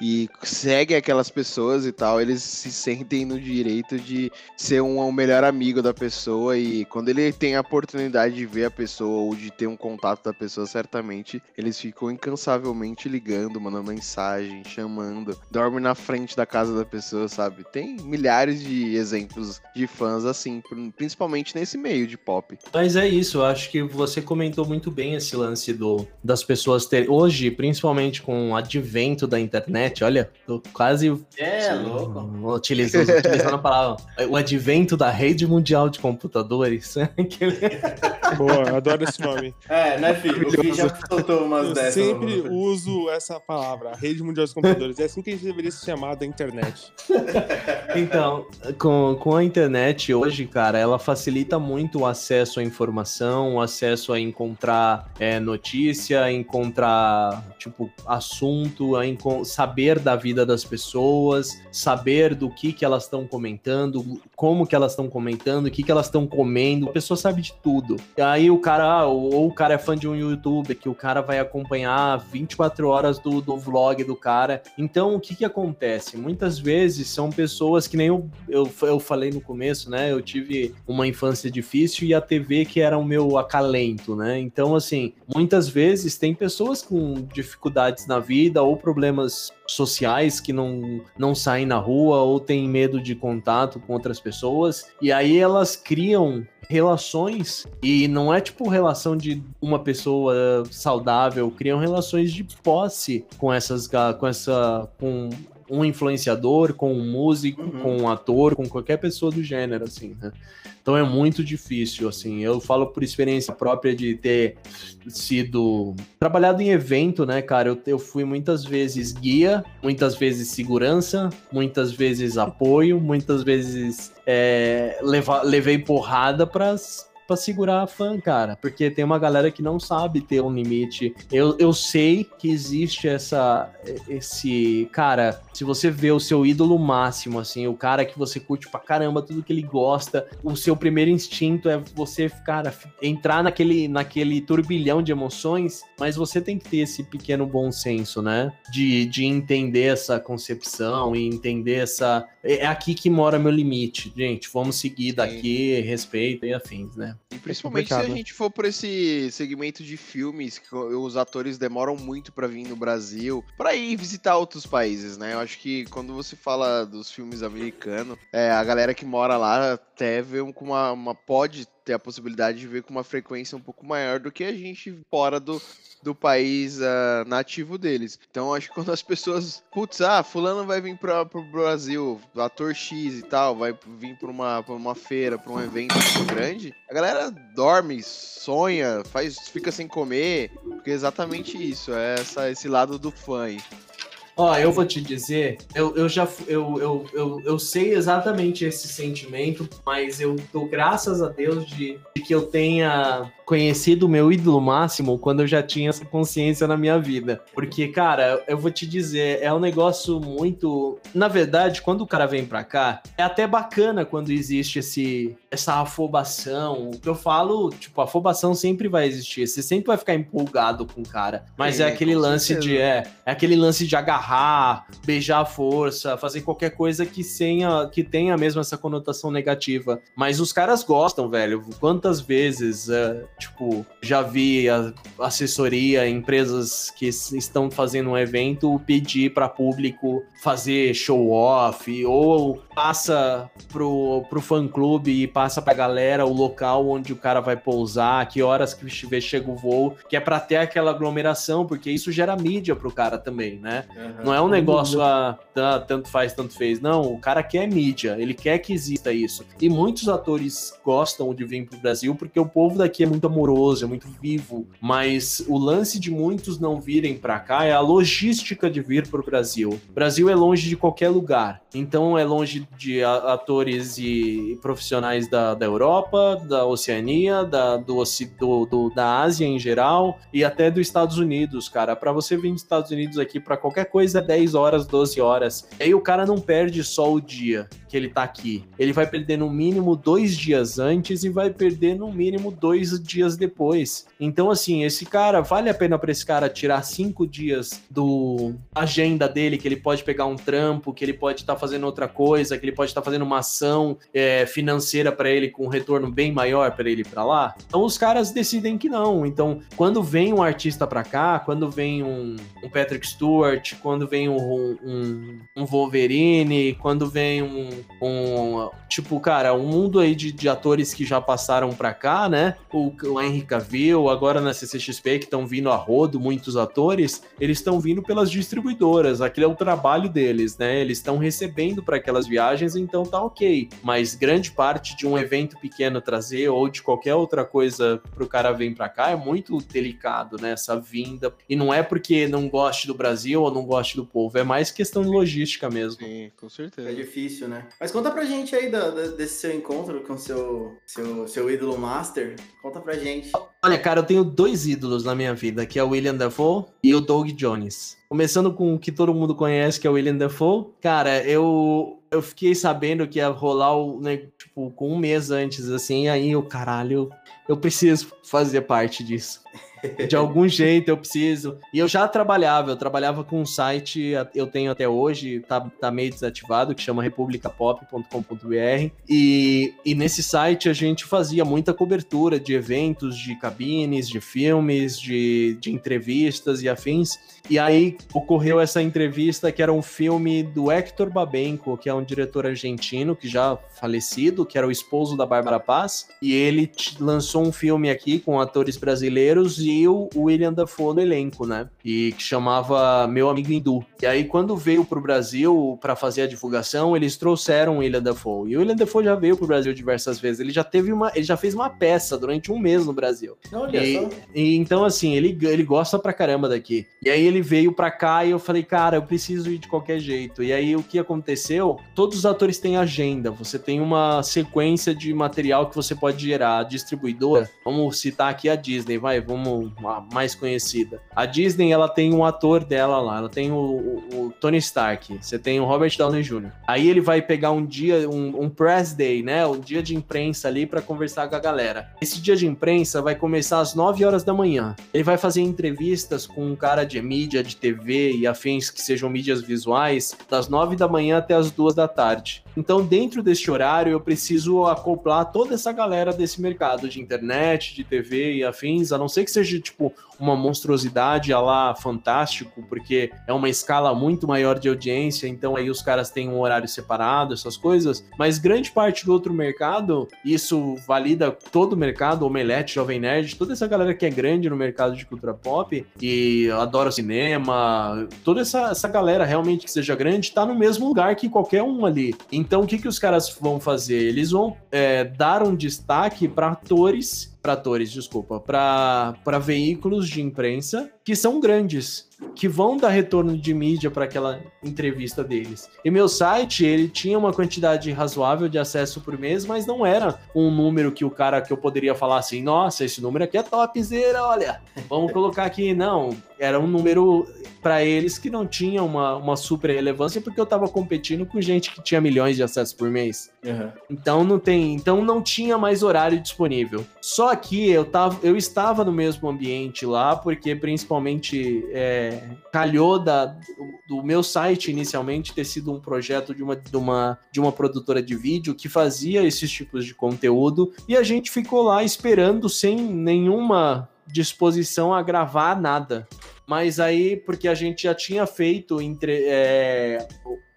e segue aquelas pessoas e tal, eles se sentem no direito de ser um, um melhor amigo da pessoa e quando ele tem a oportunidade de ver a pessoa ou de ter um contato da pessoa, certamente eles ficam incansavelmente ligando, mandando mensagem, chamando, dorme na frente da casa da pessoa, sabe? Tem milhares de exemplos de fãs assim, principalmente nesse meio de pop. Mas é isso, eu acho que você comentou muito bem esse lance do das pessoas ter hoje, principalmente com o advento da internet internet, olha, tô quase. É, louco. Utilizando, utilizando a palavra. O advento da rede mundial de computadores. Boa, adoro esse nome. É, né, filho? O Fih já soltou umas eu dessas. sempre uso essa palavra, rede mundial de computadores. É assim que a gente deveria se chamar da internet. Então, com, com a internet hoje, cara, ela facilita muito o acesso à informação, o acesso a encontrar é, notícia, encontrar, tipo, assunto, a saber saber da vida das pessoas, saber do que que elas estão comentando, como que elas estão comentando, o que que elas estão comendo. A pessoa sabe de tudo. E aí o cara, ou o cara é fã de um youtuber, que o cara vai acompanhar 24 horas do, do vlog do cara. Então, o que que acontece? Muitas vezes são pessoas que nem eu, eu, eu falei no começo, né? Eu tive uma infância difícil e a TV que era o meu acalento, né? Então, assim, muitas vezes tem pessoas com dificuldades na vida ou problemas sociais que não, não saem na rua ou têm medo de contato com outras pessoas. E aí elas criam relações e não é tipo relação de uma pessoa saudável, criam relações de posse com essas com essa com um influenciador, com um músico, uhum. com um ator, com qualquer pessoa do gênero assim, né? Então é muito difícil, assim. Eu falo por experiência própria de ter sido trabalhado em evento, né, cara? Eu, eu fui muitas vezes guia, muitas vezes segurança, muitas vezes apoio, muitas vezes é, leva, levei porrada para para segurar a fã, cara. Porque tem uma galera que não sabe ter um limite. Eu, eu sei que existe essa. Esse. Cara, se você vê o seu ídolo máximo, assim, o cara que você curte pra caramba, tudo que ele gosta, o seu primeiro instinto é você, cara, entrar naquele, naquele turbilhão de emoções, mas você tem que ter esse pequeno bom senso, né? De, de entender essa concepção e entender essa. É, é aqui que mora meu limite, gente. Vamos seguir daqui, respeito e afins, né? E principalmente é se a gente for por esse segmento de filmes, que os atores demoram muito para vir no Brasil, para ir visitar outros países, né? Eu acho que quando você fala dos filmes americanos, é, a galera que mora lá até vê uma, uma pode ter a possibilidade de ver com uma frequência um pouco maior do que a gente fora do, do país uh, nativo deles. Então acho que quando as pessoas, putz, ah, fulano vai vir para o Brasil, ator X e tal, vai vir para uma, pra uma feira, para um evento muito grande, a galera dorme, sonha, faz, fica sem comer, porque é exatamente isso, é essa, esse lado do fã aí. Ó, eu vou te dizer, eu, eu já eu, eu, eu, eu sei exatamente esse sentimento, mas eu dou graças a Deus de, de que eu tenha conhecido o meu ídolo máximo quando eu já tinha essa consciência na minha vida. Porque, cara, eu vou te dizer, é um negócio muito. Na verdade, quando o cara vem pra cá, é até bacana quando existe esse essa afobação. O que eu falo, tipo, afobação sempre vai existir. Você sempre vai ficar empolgado com o cara. Mas é, é aquele lance certeza. de. É, é aquele lance de agarrar, beijar a força, fazer qualquer coisa que tenha, que tenha mesmo essa conotação negativa. Mas os caras gostam, velho. Quantas vezes. É, Tipo, já vi a assessoria, empresas que estão fazendo um evento pedir para público fazer show off ou passa pro, pro fã clube e passa pra galera o local onde o cara vai pousar, que horas que chega o voo, que é para ter aquela aglomeração, porque isso gera mídia pro cara também, né? Uhum. Não é um negócio ah, tá, tanto faz, tanto fez. Não, o cara quer mídia, ele quer que exista isso. E muitos atores gostam de vir pro Brasil porque o povo daqui é muito amoroso, é muito vivo, mas o lance de muitos não virem para cá é a logística de vir pro Brasil. O Brasil é longe de qualquer lugar, então é longe de atores e profissionais da, da Europa, da Oceania, da, do, do, do, da Ásia em geral e até dos Estados Unidos, cara. Para você vir dos Estados Unidos aqui para qualquer coisa é 10 horas, 12 horas. E aí o cara não perde só o dia que ele tá aqui. Ele vai perder no mínimo dois dias antes e vai perder no mínimo dois dias depois. Então, assim, esse cara, vale a pena para esse cara tirar cinco dias do agenda dele, que ele pode pegar um trampo, que ele pode estar tá fazendo outra coisa, que ele pode estar tá fazendo uma ação é, financeira para ele com um retorno bem maior para ele para lá. Então, os caras decidem que não. Então, quando vem um artista para cá, quando vem um, um, Patrick Stewart, quando vem um, um, um Wolverine, quando vem um um tipo, cara, um mundo aí de, de atores que já passaram pra cá, né? O, o Henry Cavill, agora na CCXP, que estão vindo a rodo, muitos atores, eles estão vindo pelas distribuidoras, aquele é o trabalho deles, né? Eles estão recebendo para aquelas viagens, então tá ok. Mas grande parte de um evento pequeno trazer ou de qualquer outra coisa pro cara vir pra cá é muito delicado, né? Essa vinda. E não é porque não goste do Brasil ou não goste do povo, é mais questão de logística mesmo. Sim, com certeza. É difícil, né? Mas conta pra gente aí da, da, desse seu encontro com seu, seu, seu ídolo master. Conta pra gente. Olha, cara, eu tenho dois ídolos na minha vida, que é o William Dafoe e o Doug Jones. Começando com o que todo mundo conhece, que é o William Dafoe. Cara, eu, eu fiquei sabendo que ia rolar o, né, tipo, com um mês antes, assim, aí o caralho, eu preciso fazer parte disso. De algum jeito eu preciso. E eu já trabalhava, eu trabalhava com um site, eu tenho até hoje, tá, tá meio desativado, que chama republicapop.com.br. E, e nesse site a gente fazia muita cobertura de eventos, de cabines, de filmes, de, de entrevistas e afins. E aí ocorreu essa entrevista que era um filme do Hector Babenco, que é um diretor argentino que já falecido, que era o esposo da Bárbara Paz, e ele lançou um filme aqui com atores brasileiros e o William Dafoe no elenco, né? E que chamava Meu Amigo Hindu. E aí quando veio pro Brasil para fazer a divulgação, eles trouxeram o William Dafoe. E o William Dafoe já veio pro Brasil diversas vezes. Ele já teve uma, ele já fez uma peça durante um mês no Brasil. Olha e, só. E, então assim, ele ele gosta pra caramba daqui. E aí ele veio para cá e eu falei, cara, eu preciso ir de qualquer jeito. E aí o que aconteceu? Todos os atores têm agenda, você tem uma sequência de material que você pode gerar. A distribuidora, vamos citar aqui a Disney, vai, vamos a mais conhecida. A Disney, ela tem um ator dela lá, ela tem o, o, o Tony Stark, você tem o Robert Downey Jr. Aí ele vai pegar um dia, um, um press day, né, um dia de imprensa ali para conversar com a galera. Esse dia de imprensa vai começar às 9 horas da manhã. Ele vai fazer entrevistas com um cara de mídia de TV e afins que sejam mídias visuais, das nove da manhã até as duas da tarde. Então, dentro deste horário, eu preciso acoplar toda essa galera desse mercado de internet, de TV e afins, a não ser que seja tipo uma monstruosidade a lá fantástico, porque é uma escala muito maior de audiência, então aí os caras têm um horário separado, essas coisas. Mas grande parte do outro mercado, isso valida todo o mercado, Omelete, Jovem Nerd, toda essa galera que é grande no mercado de cultura pop e adora cinema, toda essa, essa galera realmente que seja grande, tá no mesmo lugar que qualquer um ali. Então o que, que os caras vão fazer? Eles vão é, dar um destaque para atores para atores, desculpa, para veículos de imprensa que são grandes, que vão dar retorno de mídia para aquela entrevista deles. E meu site, ele tinha uma quantidade razoável de acesso por mês, mas não era um número que o cara que eu poderia falar assim, nossa, esse número aqui é topzera, olha, vamos colocar aqui, não, era um número para eles que não tinha uma, uma super relevância porque eu tava competindo com gente que tinha milhões de acessos por mês. Uhum. Então não tem, então não tinha mais horário disponível. Só que eu tava, eu estava no mesmo ambiente lá porque principalmente é, calhou da, do, do meu site inicialmente ter sido um projeto de uma, de uma de uma produtora de vídeo que fazia esses tipos de conteúdo e a gente ficou lá esperando sem nenhuma disposição a gravar nada. Mas aí, porque a gente já tinha feito entre, é,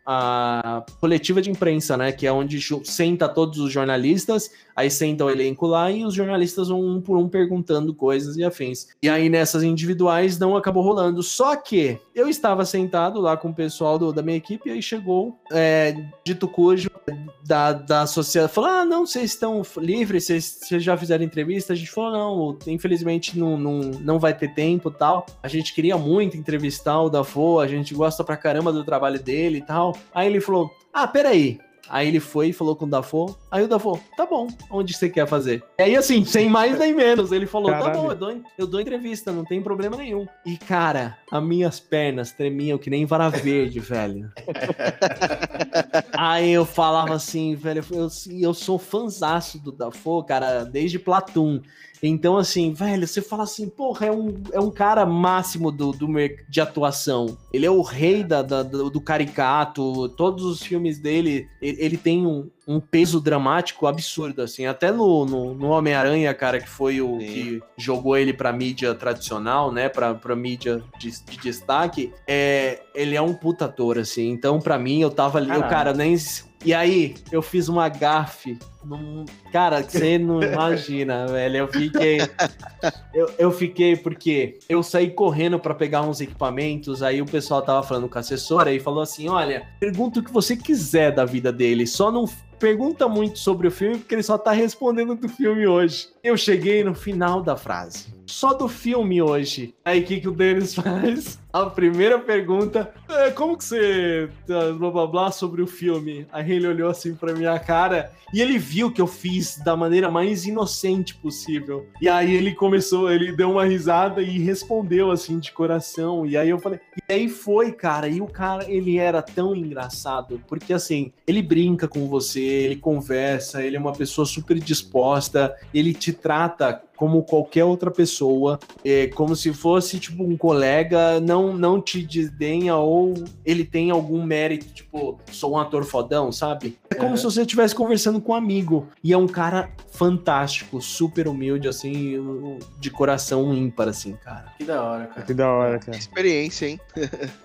a coletiva de imprensa, né? Que é onde senta todos os jornalistas Aí senta o elenco lá e os jornalistas vão um por um perguntando coisas e afins. E aí nessas individuais não acabou rolando. Só que eu estava sentado lá com o pessoal do, da minha equipe e aí chegou é, dito cujo da, da sociedade. Falou: Ah, não, vocês estão livres, vocês, vocês já fizeram entrevista? A gente falou: Não, infelizmente não, não, não vai ter tempo tal. A gente queria muito entrevistar o Dafo, a gente gosta pra caramba do trabalho dele e tal. Aí ele falou: Ah, peraí. Aí ele foi e falou com o Dafo. Aí o Dafo, tá bom, onde você quer fazer? E aí, assim, sem mais nem menos, ele falou: Caralho. tá bom, eu dou, eu dou entrevista, não tem problema nenhum. E, cara, as minhas pernas tremiam que nem vara verde, velho. aí eu falava assim, velho, eu, eu sou fãzaço do Dafo, cara, desde Platoon. Então, assim, velho, você fala assim, porra, é um, é um cara máximo do, do de atuação. Ele é o rei da, da do caricato, todos os filmes dele, ele, ele tem um, um peso dramático absurdo, assim. Até no, no, no Homem-Aranha, cara, que foi o Sim. que jogou ele pra mídia tradicional, né? Pra, pra mídia de, de destaque, é, ele é um puta ator, assim. Então, pra mim, eu tava ali, eu, cara, nem e aí, eu fiz uma gafe. Cara, você não imagina, velho. Eu fiquei. Eu, eu fiquei porque eu saí correndo para pegar uns equipamentos. Aí o pessoal tava falando com a assessora e falou assim: olha, pergunta o que você quiser da vida dele, só não pergunta muito sobre o filme porque ele só tá respondendo do filme hoje. Eu cheguei no final da frase só do filme hoje. Aí o que, que o Denis faz? A primeira pergunta é como que você. Tá, blá blá blá sobre o filme. Aí ele olhou assim pra minha cara e ele viu que eu fiz da maneira mais inocente possível. E aí ele começou, ele deu uma risada e respondeu assim de coração. E aí eu falei. E aí foi, cara. E o cara, ele era tão engraçado. Porque assim, ele brinca com você, ele conversa, ele é uma pessoa super disposta, ele te trata como qualquer outra pessoa, é, como se fosse tipo um colega, não não te desdenha ou ele tem algum mérito, tipo, sou um ator fodão, sabe? É como se você estivesse conversando com um amigo. E é um cara fantástico, super humilde, assim, de coração ímpar, assim, cara. Que da hora, cara. Que da hora, cara. experiência, hein?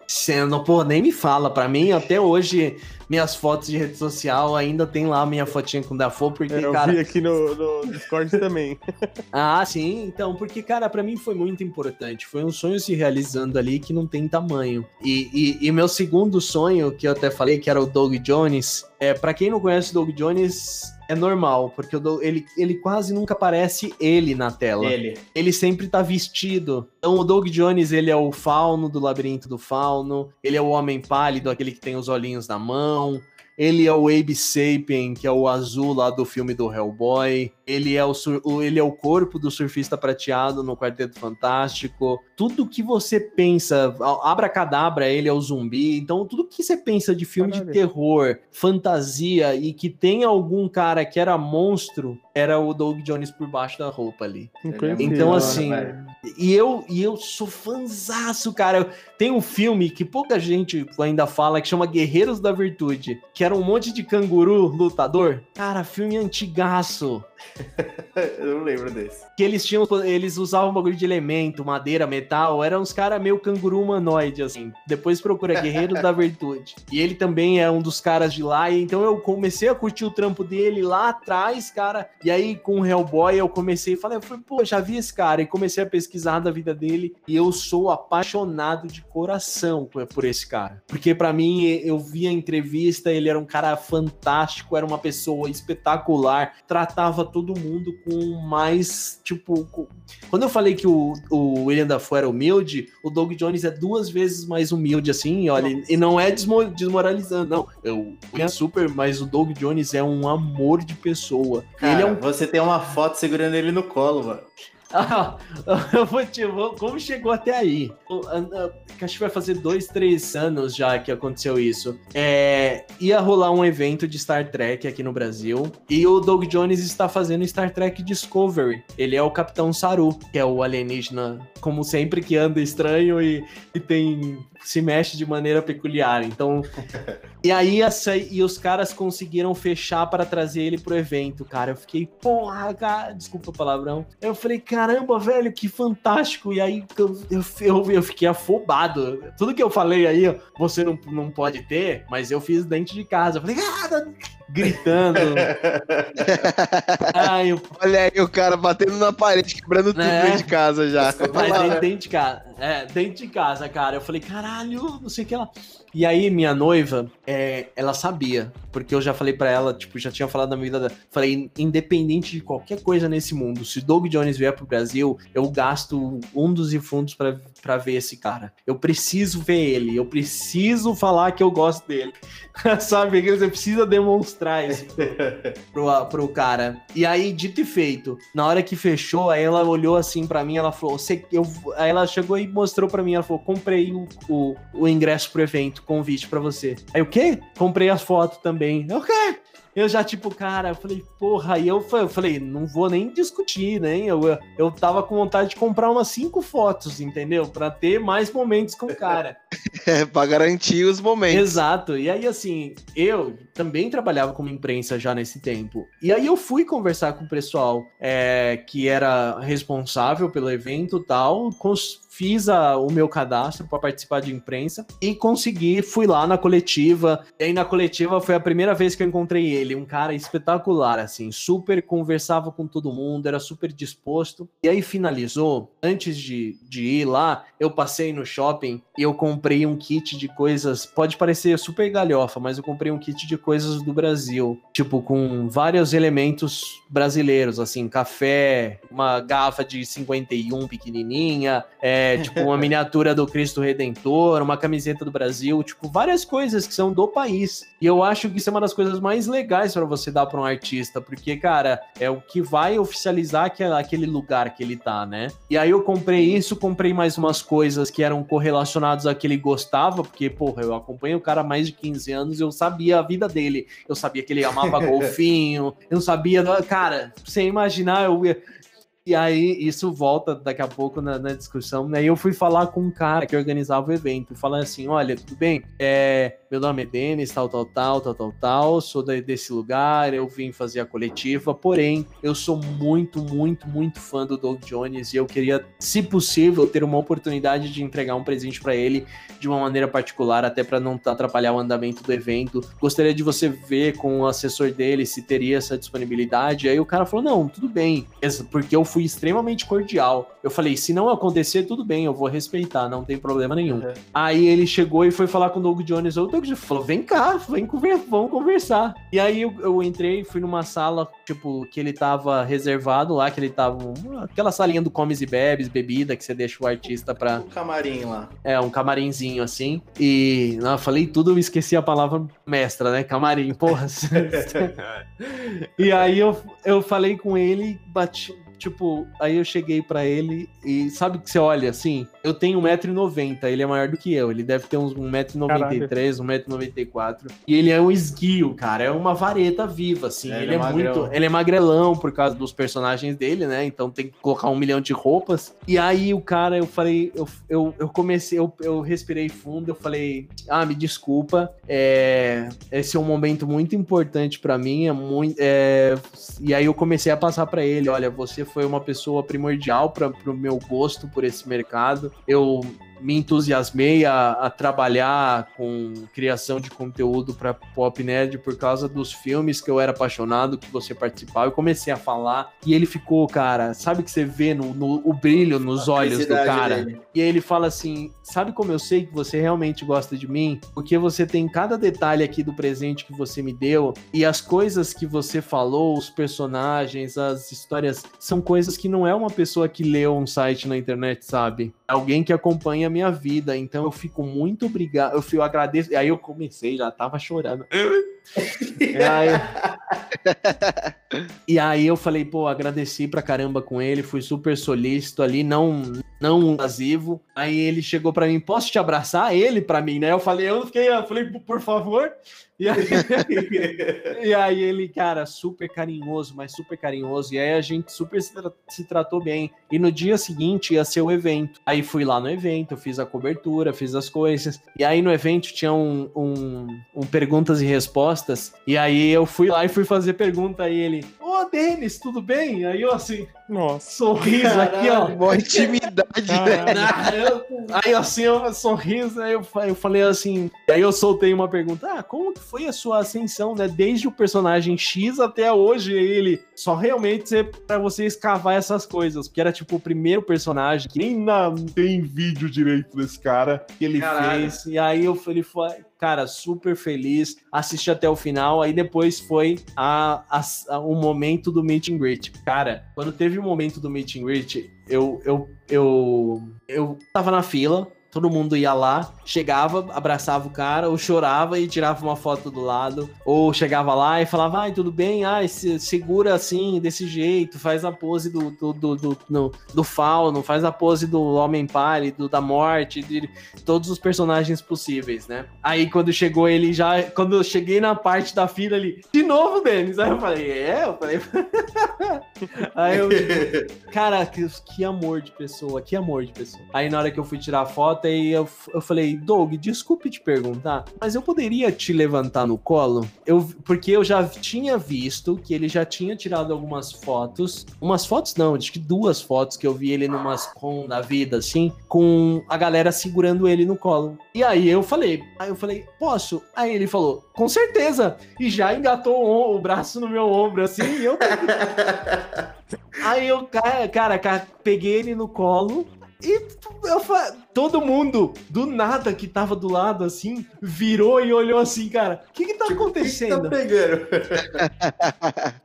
Sendo, pô, nem me fala. Pra mim, até hoje, minhas fotos de rede social ainda tem lá a minha fotinha com o Dafoe, porque, é, eu cara... vi aqui no, no Discord também. ah, sim. Então, porque, cara, pra mim foi muito importante. Foi um sonho se realizando ali que não tem tamanho. E, e, e meu segundo sonho, que eu até falei, que era o Doug Jones, é, para quem não conhece o Doug Jones, é normal, porque ele, ele quase nunca aparece ele na tela. Ele. Ele sempre tá vestido. Então o Doug Jones, ele é o fauno do labirinto do fauno, ele é o homem pálido, aquele que tem os olhinhos na mão. Ele é o Abe Sapien, que é o azul lá do filme do Hellboy. Ele é o, ele é o corpo do surfista prateado no Quarteto Fantástico. Tudo que você pensa, Abra Cadabra, ele é o zumbi. Então, tudo que você pensa de filme Caralho. de terror, fantasia e que tem algum cara que era monstro, era o Doug Jones por baixo da roupa ali. Então, assim, e eu, e eu sou fanzaço, cara. Tem um filme que pouca gente ainda fala que chama Guerreiros da Virtude, que era um monte de canguru lutador. Cara, filme antigaço. eu não lembro desse. Que eles tinham, eles usavam um bagulho de elemento, madeira, metal, eram uns caras meio canguru humanoide, assim. Depois procura Guerreiros da Virtude. E ele também é um dos caras de lá, e então eu comecei a curtir o trampo dele lá atrás, cara. E aí com o Hellboy eu comecei a falar, eu falei, pô, já vi esse cara, e comecei a pesquisar da vida dele, e eu sou apaixonado de coração por esse cara. Porque para mim, eu vi a entrevista, ele era um cara fantástico, era uma pessoa espetacular, tratava todo mundo com mais, tipo... Com... Quando eu falei que o, o William Dafoe era humilde, o Doug Jones é duas vezes mais humilde, assim, olha, e não é desmo desmoralizando, não. Eu, é super, mas o Doug Jones é um amor de pessoa. Cara, ele é um... Você tem uma foto segurando ele no colo, mano. Ah, eu vou te, como chegou até aí? Acho que vai fazer dois, três anos já que aconteceu isso. É, ia rolar um evento de Star Trek aqui no Brasil e o Doug Jones está fazendo Star Trek Discovery. Ele é o Capitão Saru, que é o alienígena, como sempre, que anda estranho e, e tem se mexe de maneira peculiar. Então, e aí essa, e os caras conseguiram fechar para trazer ele pro evento, cara. Eu fiquei, porra, cara, desculpa o palavrão. Eu falei, caramba, velho, que fantástico. E aí eu, eu, eu fiquei afobado. Tudo que eu falei aí, você não, não pode ter, mas eu fiz dentro de casa. Eu falei, ah, gritando. Ai, eu... Olha aí o cara batendo na parede, quebrando tudo é. dentro de casa já. Mas dentro de casa, é, dentro de casa, cara. Eu falei, caralho, não sei o que lá. E aí, minha noiva, é, ela sabia, porque eu já falei para ela, tipo, já tinha falado na minha vida. Falei, independente de qualquer coisa nesse mundo, se Doug Jones vier pro Brasil, eu gasto um dos fundos para ver esse cara. Eu preciso ver ele, eu preciso falar que eu gosto dele. Sabe? Você precisa demonstrar isso pro, pro cara. E aí, dito e feito, na hora que fechou, aí ela olhou assim para mim, ela falou, você, eu, aí ela chegou e mostrou para mim, ela falou, comprei o, o, o ingresso pro evento convite para você. Aí o quê? Comprei as fotos também. O quê? Eu já, tipo, cara, eu falei, porra, aí eu, eu falei, não vou nem discutir, né? Eu, eu tava com vontade de comprar umas cinco fotos, entendeu? Pra ter mais momentos com o cara. é, pra garantir os momentos. Exato. E aí, assim, eu também trabalhava como imprensa já nesse tempo. E aí eu fui conversar com o pessoal é, que era responsável pelo evento e tal, fiz a, o meu cadastro para participar de imprensa e consegui, fui lá na coletiva. E aí na coletiva foi a primeira vez que eu encontrei ele, um cara espetacular, assim, super conversava com todo mundo, era super disposto. E aí finalizou, antes de, de ir lá, eu passei no shopping e eu comprei um kit de coisas, pode parecer super galhofa, mas eu comprei um kit de coisas do Brasil, tipo com vários elementos brasileiros, assim, café, uma garrafa de 51 pequenininha, é, é, tipo, uma miniatura do Cristo Redentor, uma camiseta do Brasil, tipo, várias coisas que são do país. E eu acho que isso é uma das coisas mais legais para você dar para um artista, porque, cara, é o que vai oficializar aquele lugar que ele tá, né? E aí eu comprei isso, comprei mais umas coisas que eram correlacionadas a que ele gostava, porque, porra, eu acompanho o cara há mais de 15 anos, eu sabia a vida dele, eu sabia que ele amava golfinho, eu sabia, cara, sem imaginar, eu e aí, isso volta daqui a pouco na, na discussão. Né? eu fui falar com um cara que organizava o evento, falando assim: olha, tudo bem? É, meu nome é Denis, tal, tal, tal, tal, tal, tal, sou desse lugar, eu vim fazer a coletiva, porém, eu sou muito, muito, muito fã do Doug Jones e eu queria, se possível, ter uma oportunidade de entregar um presente para ele de uma maneira particular, até para não atrapalhar o andamento do evento. Gostaria de você ver com o assessor dele se teria essa disponibilidade. Aí o cara falou: não, tudo bem, porque eu fui extremamente cordial. Eu falei: se não acontecer, tudo bem, eu vou respeitar, não tem problema nenhum. Uhum. Aí ele chegou e foi falar com o Doug Jones, o Doug falou: vem cá, vem conver vamos conversar. E aí eu, eu, entrei, fui numa sala, tipo, que ele tava reservado lá, que ele tava. Aquela salinha do comes e bebes, bebida, que você deixa o artista pra. Um camarim lá. É, um camarimzinho assim. E não, eu falei tudo, eu esqueci a palavra mestra, né? Camarim, porra. e aí eu, eu falei com ele, bati, tipo, aí eu cheguei para ele e sabe que você olha assim, eu tenho 1,90m, ele é maior do que eu, ele deve ter uns 1,93m, 1,94m, e ele é um esguio, cara, é uma vareta viva, assim, é, ele, ele, é, é muito, ele é magrelão por causa dos personagens dele, né, então tem que colocar um milhão de roupas, e aí o cara, eu falei, eu, eu, eu comecei, eu, eu respirei fundo, eu falei, ah, me desculpa, é, esse é um momento muito importante para mim, é muito, é, e aí eu comecei a passar para ele, olha, você foi uma pessoa primordial para o meu gosto por esse mercado. Eu me entusiasmei a, a, trabalhar com criação de conteúdo para Pop Nerd por causa dos filmes que eu era apaixonado, que você participava. Eu comecei a falar e ele ficou, cara, sabe que você vê no, no o brilho nos a olhos do cara? Dele. E aí ele fala assim: sabe como eu sei que você realmente gosta de mim? Porque você tem cada detalhe aqui do presente que você me deu e as coisas que você falou, os personagens, as histórias, são coisas que não é uma pessoa que leu um site na internet, sabe? É alguém que acompanha a minha vida. Então eu fico muito obrigado. Eu, eu agradeço. Aí eu comecei, já tava chorando. e, aí... e aí eu falei, pô, agradeci pra caramba com ele, fui super solícito ali, não não invasivo. Aí ele chegou para mim, posso te abraçar? Ele para mim, né? Eu falei, eu fiquei, eu falei, por favor. E aí, e aí, ele, cara, super carinhoso, mas super carinhoso. E aí a gente super se, tra se, tratou bem. E no dia seguinte ia ser o evento. Aí fui lá no evento, fiz a cobertura, fiz as coisas. E aí no evento tinha um, um, um perguntas e respostas. E aí eu fui lá e fui fazer pergunta. Aí ele, ô oh, Denis, tudo bem? Aí eu assim, nossa, sorriso Caralho, aqui, ó. Boa intimidade, né? Aí assim, eu sorriso, aí eu, eu falei assim. Aí eu soltei uma pergunta: Ah, como que foi a sua ascensão, né? Desde o personagem X até hoje, ele só realmente ser para você escavar essas coisas. Porque era tipo o primeiro personagem que nem na, tem vídeo direito desse cara que ele Caralho. fez. E aí eu falei, cara, super feliz, assisti até o final, aí depois foi a, a, a, o momento do meet and greet. Cara, quando teve o momento do meet and greet, eu, eu, eu, eu tava na fila, todo mundo ia lá, chegava, abraçava o cara, ou chorava e tirava uma foto do lado, ou chegava lá e falava, ai, tudo bem, ai, segura assim, desse jeito, faz a pose do, do, do, do, no, do fauno, faz a pose do homem pálido, da morte, de todos os personagens possíveis, né? Aí quando chegou ele já, quando eu cheguei na parte da fila ali, de novo, Denis, aí eu falei, é, eu falei... aí eu, cara, que, que amor de pessoa, que amor de pessoa. Aí na hora que eu fui tirar a foto, e eu, eu falei, Doug, desculpe te perguntar, mas eu poderia te levantar no colo? Eu, porque eu já tinha visto que ele já tinha tirado algumas fotos, umas fotos não, acho que duas fotos que eu vi ele numas com da vida, assim, com a galera segurando ele no colo. E aí eu falei, aí eu falei, posso? Aí ele falou, com certeza, e já engatou o, o braço no meu ombro, assim, e eu... Aí eu, cara, cara, peguei ele no colo, e eu todo mundo, do nada que tava do lado assim, virou e olhou assim, cara, o que que tá tipo, acontecendo? Que que tá pegando?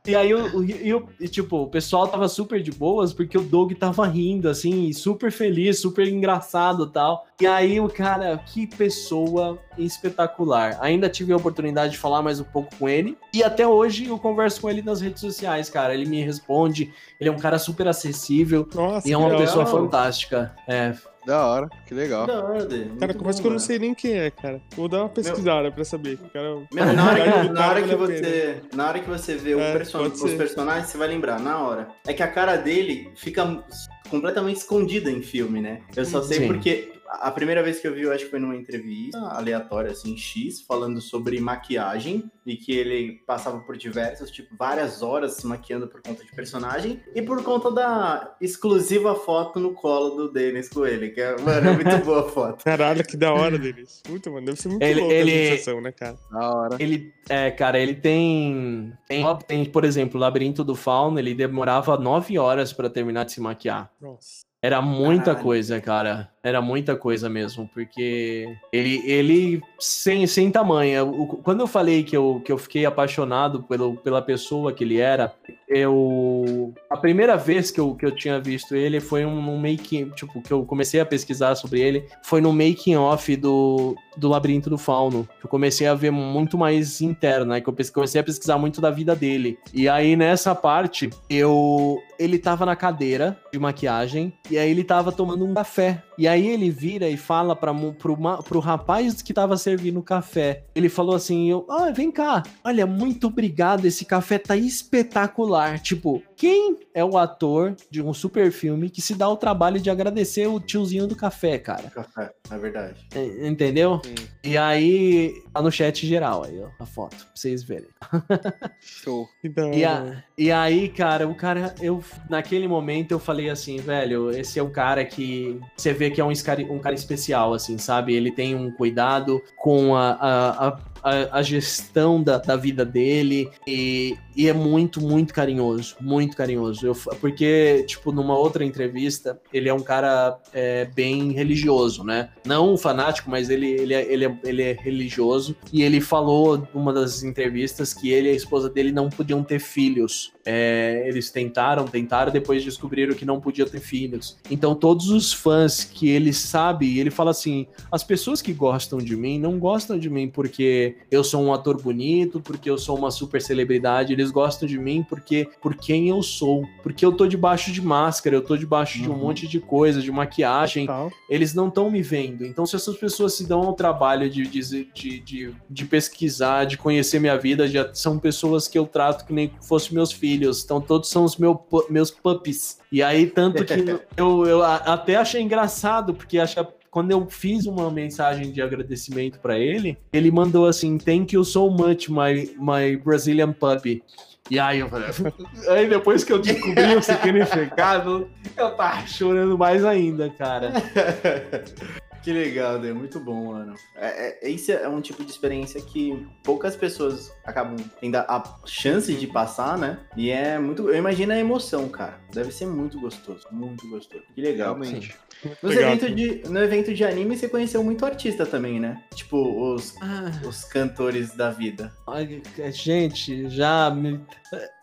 e aí, eu, eu, tipo, o pessoal tava super de boas porque o Doug tava rindo, assim, super feliz, super engraçado tal. E aí, o cara, que pessoa espetacular. Ainda tive a oportunidade de falar mais um pouco com ele. E até hoje eu converso com ele nas redes sociais, cara. Ele me responde, ele é um cara super acessível. Nossa, e é uma legal. pessoa fantástica. É, da hora, que legal. Da hora, dele. Cara, confesso que eu não sei nem quem é, cara. Vou dar uma pesquisada Meu... pra saber. Cara, Meu, na hora que, na hora que você, na hora que você vê é, person os personagens, você vai lembrar, na hora. É que a cara dele fica completamente escondida em filme, né? Eu só sei Sim. porque a primeira vez que eu vi, eu acho que foi numa entrevista aleatória, assim, X, falando sobre maquiagem e que ele passava por diversas, tipo, várias horas se maquiando por conta de personagem e por conta da exclusiva foto no colo do Denis com ele, que é, mano, é muito boa a foto. Caralho, que da hora, Denis. Muito, mano. Deve ser muito ele, louco ele... a sensação, né, cara? Da hora. Ele, é, cara, ele tem, tem, tem por exemplo, o Labirinto do Fauno, ele demorava nove horas para terminar de se maquiar. Nossa. Era muita Caralho. coisa, cara. Era muita coisa mesmo, porque ele, ele sem, sem tamanho. Quando eu falei que eu, que eu fiquei apaixonado pelo, pela pessoa que ele era, eu. A primeira vez que eu, que eu tinha visto ele foi um, um making. Tipo, que eu comecei a pesquisar sobre ele, foi no making off do, do Labirinto do Fauno. Eu comecei a ver muito mais interno, né? Que eu comecei a pesquisar muito da vida dele. E aí, nessa parte, eu. Ele tava na cadeira de maquiagem, e aí ele tava tomando um café. E aí ele vira e fala para pro, pro rapaz que tava servindo o café. Ele falou assim: eu, ah, vem cá, olha, muito obrigado, esse café tá espetacular. Tipo, quem é o ator de um super filme que se dá o trabalho de agradecer o tiozinho do café, cara? Café, é verdade. É, entendeu? Sim. E aí, tá no chat geral aí, ó, a foto, pra vocês verem. Show. E, a, e aí, cara, o cara, eu, naquele momento eu falei assim, velho, esse é o cara que você vê que é um, um cara especial, assim, sabe? Ele tem um cuidado com a, a, a a, a gestão da, da, vida dele e, e, é muito, muito carinhoso, muito carinhoso. Eu, porque, tipo, numa outra entrevista, ele é um cara é, bem religioso, né? Não fanático, mas ele, ele, é, ele, é, ele é religioso e ele falou numa das entrevistas que ele e a esposa dele não podiam ter filhos. É, eles tentaram, tentaram, depois descobriram que não podia ter filhos. Então, todos os fãs que ele sabe, ele fala assim: as pessoas que gostam de mim não gostam de mim porque porque eu sou um ator bonito, porque eu sou uma super celebridade. Eles gostam de mim porque por quem eu sou. Porque eu tô debaixo de máscara, eu tô debaixo uhum. de um uhum. monte de coisa, de maquiagem. Total. Eles não estão me vendo. Então, se essas pessoas se dão ao trabalho de, de, de, de, de pesquisar, de conhecer minha vida, já são pessoas que eu trato que nem fossem meus filhos. Então, todos são os meu, meus puppies. E aí, tanto que eu, eu até achei engraçado, porque acho que quando eu fiz uma mensagem de agradecimento para ele, ele mandou assim: Thank you so much, my, my Brazilian puppy. E aí eu falei, aí depois que eu descobri o significado, eu tava chorando mais ainda, cara. Que legal, é muito bom, mano. É, é, esse é um tipo de experiência que poucas pessoas acabam tendo a chance de passar, né? E é muito. Eu imagino a emoção, cara. Deve ser muito gostoso, muito gostoso. Que legal. Realmente. Nos eventos de, no evento de anime, você conheceu muito artista também, né? Tipo, os, ah. os cantores da vida. Ai, gente, já me...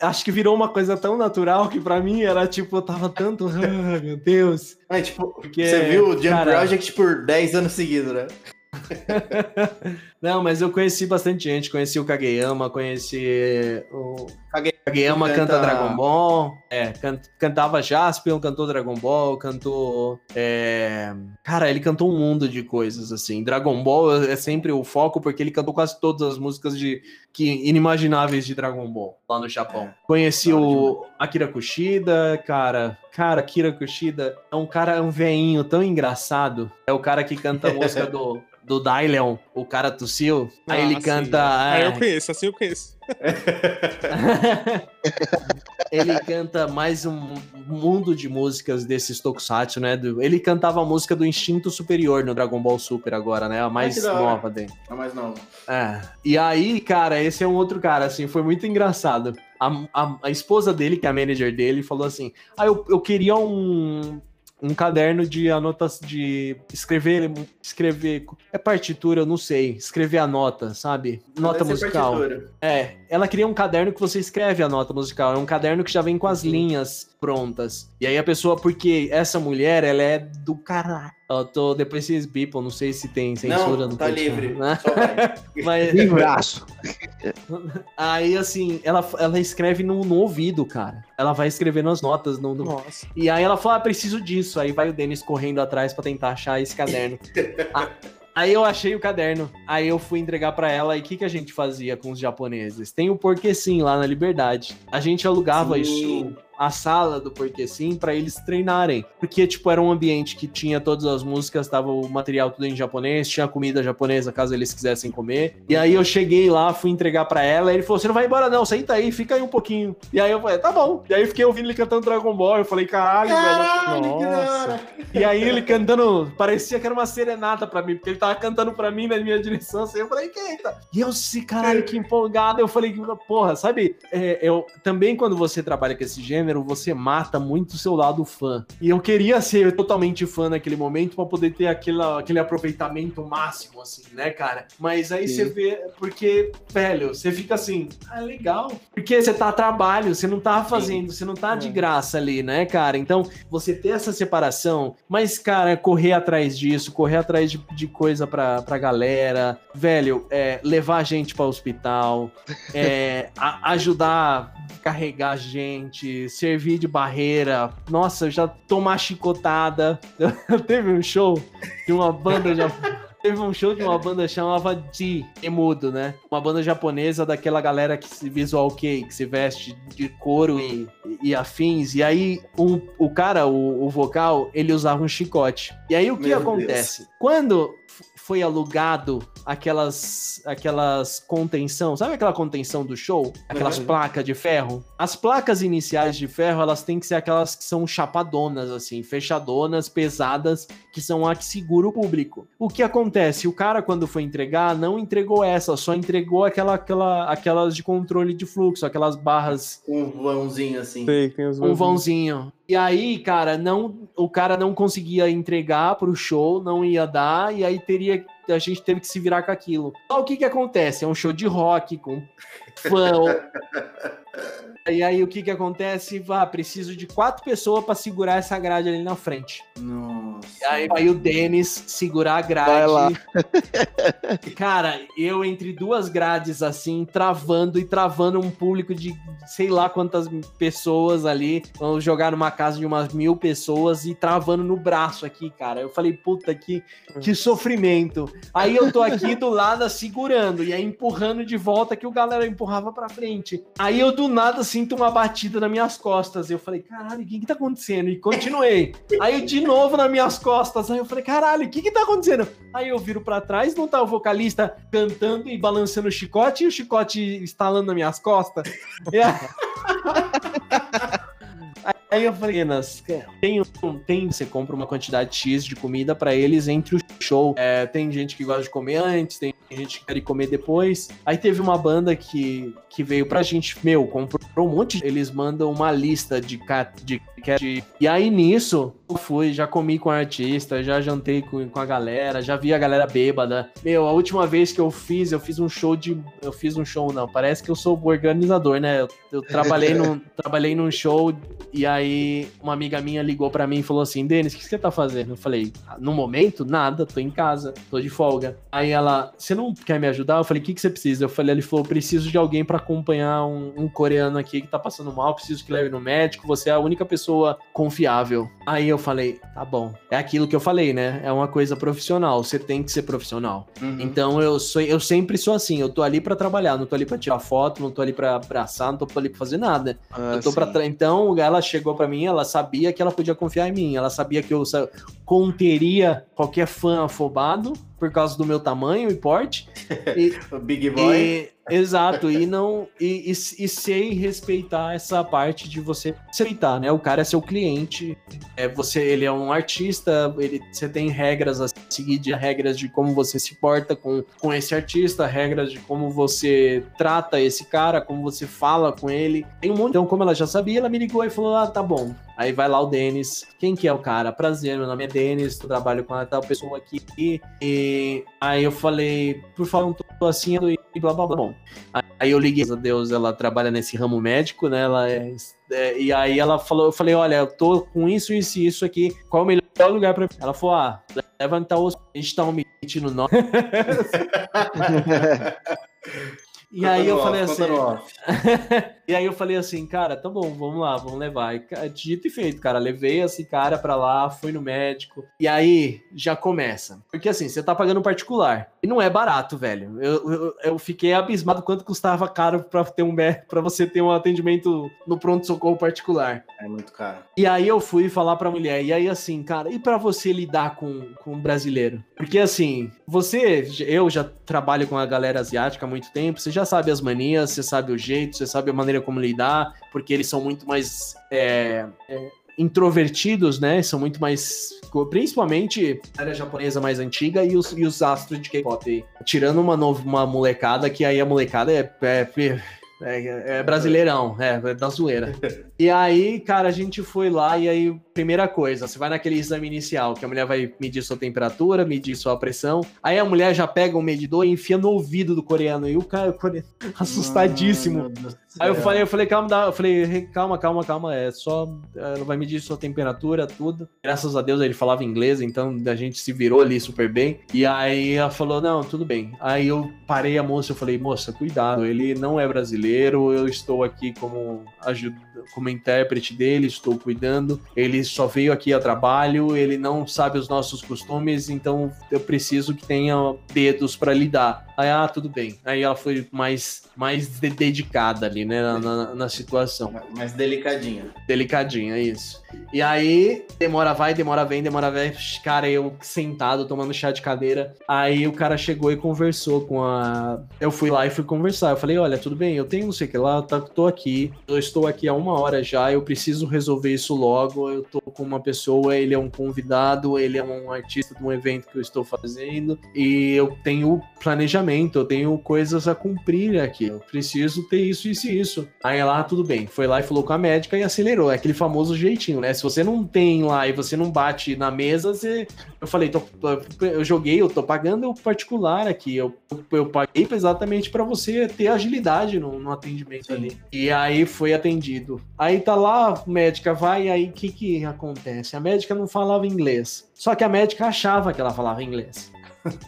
Acho que virou uma coisa tão natural que para mim era tipo, eu tava tanto. Ah, meu Deus. É, tipo, Porque, você viu o Jump cara... Project por 10 anos seguidos, né? Não, mas eu conheci bastante gente. Conheci o Kageyama, conheci o. Kageyama canta... canta Dragon Ball. É, can... cantava Jaspion, cantou Dragon Ball, cantou. É... Cara, ele cantou um mundo de coisas, assim. Dragon Ball é sempre o foco, porque ele cantou quase todas as músicas de que inimagináveis de Dragon Ball lá no Japão. É. Conheci o Akira Kushida, cara. Cara, Akira Kushida é um cara, é um veinho tão engraçado. É o cara que canta a música do do Dylion, o cara tossiu. Ah, aí ele sim, canta. Ah, eu conheço, assim eu conheço. ele canta mais um mundo de músicas desses tokusatsu, né? Ele cantava a música do Instinto Superior no Dragon Ball Super agora, né? A mais nova dele. A mais nova. É. E aí, cara, esse é um outro cara, assim, foi muito engraçado. A, a, a esposa dele, que é a manager dele, falou assim: Ah, eu, eu queria um, um caderno de anotas de escrever escrever é partitura eu não sei escrever a nota sabe? Nota musical. partitura. é ela queria um caderno que você escreve a nota musical é um caderno que já vem com as linhas prontas. E aí a pessoa porque essa mulher ela é do caralho eu tô depois vocês bipam, não sei se tem censura não, no tá livre. Né? Mas Livraço. Aí assim, ela, ela escreve no, no ouvido, cara. Ela vai escrevendo as notas no, no... Nossa. E aí ela fala: ah, preciso disso. Aí vai o Denis correndo atrás para tentar achar esse caderno. ah, Aí eu achei o caderno, aí eu fui entregar para ela e o que, que a gente fazia com os japoneses? Tem o Porquê Sim lá na Liberdade. A gente alugava Sim. isso a sala do Porque Sim para eles treinarem. Porque, tipo, era um ambiente que tinha todas as músicas, tava o material tudo em japonês, tinha comida japonesa caso eles quisessem comer. E aí eu cheguei lá, fui entregar para ela, e ele falou: Você não vai embora, não, senta aí, fica aí um pouquinho. E aí eu falei: Tá bom. E aí eu fiquei ouvindo ele cantando Dragon Ball. Eu falei: Caralho, Caralho velho. Nossa. E aí ele cantando, parecia que era uma serenata para mim, porque ele tava cantando para mim na minha direção. Assim, eu falei: Eita. E eu, se caralho, que empolgado. Eu falei: Porra, sabe? É, eu também, quando você trabalha com esse gênero, gênero, você mata muito o seu lado fã. E eu queria ser totalmente fã naquele momento para poder ter aquele, aquele aproveitamento máximo, assim, né, cara? Mas aí Sim. você vê, porque, velho, você fica assim, ah, legal. Porque você tá a trabalho, você não tá fazendo, Sim. você não tá é. de graça ali, né, cara? Então, você ter essa separação, mas, cara, correr atrás disso, correr atrás de, de coisa pra, pra galera, velho, é, levar a gente para hospital, é, a, ajudar carregar gente, servir de barreira. Nossa, já tomar chicotada. Teve um show de uma banda já. Teve um show de uma banda chamava de Emudo, né? Uma banda japonesa daquela galera que se visual que, que se veste de couro e, e afins. E aí um, o cara, o, o vocal, ele usava um chicote. E aí o que Meu acontece? Deus. Quando foi alugado aquelas aquelas contenção, sabe aquela contenção do show? Aquelas uhum. placas de ferro? As placas iniciais de ferro, elas têm que ser aquelas que são chapadonas assim, fechadonas, pesadas, que são a que segura o público. O que acontece? O cara quando foi entregar, não entregou essa, só entregou aquela aquela aquelas de controle de fluxo, aquelas barras um vãozinho assim. Sei, um vãozinho. E aí, cara, não, o cara não conseguia entregar pro show, não ia dar, e aí teria a gente teve que se virar com aquilo. O que que acontece? É um show de rock com fã. e aí o que que acontece? Vá, preciso de quatro pessoas para segurar essa grade ali na frente. Nossa. E aí vai o Denis segurar a grade. Vai lá. Cara, eu entre duas grades, assim, travando e travando um público de sei lá quantas pessoas ali. Vamos jogar numa casa de umas mil pessoas e travando no braço aqui, cara. Eu falei, puta, que, que sofrimento. Aí eu tô aqui do lado segurando e aí empurrando de volta que o galera empurrava pra frente. Aí eu do nada sinto uma batida nas minhas costas. Eu falei, caralho, o que que tá acontecendo? E continuei. Aí de novo nas minhas costas. Aí eu falei, caralho, o que que tá acontecendo? Aí eu viro para trás, não tá o vocalista cantando e balançando o chicote e o chicote estalando nas minhas costas. Aí eu falei, Nas, tem, tem, você compra uma quantidade X de comida para eles entre o show. É, tem gente que gosta de comer antes, tem gente que quer comer depois. Aí teve uma banda que, que veio pra gente, meu, comprou um monte. Eles mandam uma lista de, de, de E aí nisso, eu fui, já comi com o artista, já jantei com, com a galera, já vi a galera bêbada. Meu, a última vez que eu fiz, eu fiz um show de. Eu fiz um show, não. Parece que eu sou organizador, né? Eu, eu trabalhei, num, trabalhei num show e aí uma amiga minha ligou para mim e falou assim: Denis, o que você tá fazendo? Eu falei: no momento, nada, tô em casa, tô de folga. Aí ela, você não quer me ajudar? Eu falei: o que, que você precisa? Eu falei: ele falou: preciso de alguém para acompanhar um, um, coreano aqui que tá passando mal, preciso que leve no médico, você é a única pessoa confiável. Aí eu falei: tá bom. É aquilo que eu falei, né? É uma coisa profissional, você tem que ser profissional. Uhum. Então eu sou, eu sempre sou assim, eu tô ali para trabalhar, não tô ali para tirar foto, não tô ali para abraçar, não tô ali pra fazer nada. Ah, eu tô para Então ela chegou chegou para mim, ela sabia que ela podia confiar em mim. Ela sabia que eu conteria qualquer fã afobado por causa do meu tamanho e porte. E, o Big Boy. E, exato, e não e, e, e, sei respeitar essa parte de você respeitar, né? O cara é seu cliente, é você, ele é um artista, ele, você tem regras a seguir, de regras de como você se porta com, com esse artista, regras de como você trata esse cara, como você fala com ele. Tem um monte. Então, como ela já sabia, ela me ligou e falou: "Ah, tá bom, Aí vai lá o Denis. Quem que é o cara? Prazer, meu nome é Denis, eu trabalho com a tal pessoa aqui. E aí eu falei, por favor, não tô assim e blá blá blá. Bom, aí eu liguei, a Deus, ela trabalha nesse ramo médico, né? Ela é, é, e aí ela falou, eu falei, olha, eu tô com isso, isso e isso aqui. Qual é o melhor lugar pra mim? Ela falou, ah, levantar o. A gente tá omitindo nós. E aí eu falei assim. e aí eu falei assim, cara, tá bom, vamos lá, vamos levar. E, dito e feito, cara, levei esse cara pra lá, fui no médico. E aí já começa. Porque assim, você tá pagando particular. E não é barato, velho. Eu, eu, eu fiquei abismado quanto custava caro pra, ter um, pra você ter um atendimento no pronto-socorro particular. É muito caro. E aí eu fui falar pra mulher, e aí assim, cara, e para você lidar com, com um brasileiro? Porque assim, você, eu já trabalho com a galera asiática há muito tempo, você já já sabe as manias, você sabe o jeito, você sabe a maneira como lidar, porque eles são muito mais é, é, introvertidos, né? São muito mais. Principalmente a área japonesa mais antiga e os, e os astros de K-pop. Tirando uma, nova, uma molecada, que aí a molecada é, é é, é, brasileirão, é, é da zoeira. E aí, cara, a gente foi lá e aí, primeira coisa, você vai naquele exame inicial, que a mulher vai medir sua temperatura, medir sua pressão. Aí a mulher já pega um medidor e enfia no ouvido do coreano. E o cara, o coreano assustadíssimo. aí eu falei, eu falei, calma, eu falei, calma, calma, calma, é só. Ela vai medir sua temperatura, tudo. Graças a Deus ele falava inglês, então a gente se virou ali super bem. E aí ela falou, não, tudo bem. Aí eu parei a moça, eu falei, moça, cuidado, ele não é brasileiro eu estou aqui como ajuda, como intérprete dele, estou cuidando. Ele só veio aqui a trabalho, ele não sabe os nossos costumes, então eu preciso que tenha dedos para lidar. Aí, ah, tudo bem. Aí ela foi mais, mais de dedicada ali, né, na, na, na, situação. Mais delicadinha. Delicadinha, isso. E aí, demora vai, demora vem, demora vem. Cara, eu sentado, tomando chá de cadeira. Aí o cara chegou e conversou com a. Eu fui lá e fui conversar. Eu falei: olha, tudo bem, eu tenho não sei o que lá, tá, tô aqui. Eu estou aqui há uma hora já, eu preciso resolver isso logo. Eu tô com uma pessoa, ele é um convidado, ele é um artista de um evento que eu estou fazendo. E eu tenho planejamento, eu tenho coisas a cumprir aqui. Eu preciso ter isso, isso e isso. Aí lá, tudo bem. Foi lá e falou com a médica e acelerou. É aquele famoso jeitinho, né? Se você não tem lá e você não bate na mesa, você Eu falei, tô, eu joguei, eu tô pagando o particular aqui. Eu, eu paguei exatamente para você ter agilidade no, no atendimento Sim. ali. E aí foi atendido. Aí tá lá, médica vai, aí o que que acontece? A médica não falava inglês. Só que a médica achava que ela falava inglês.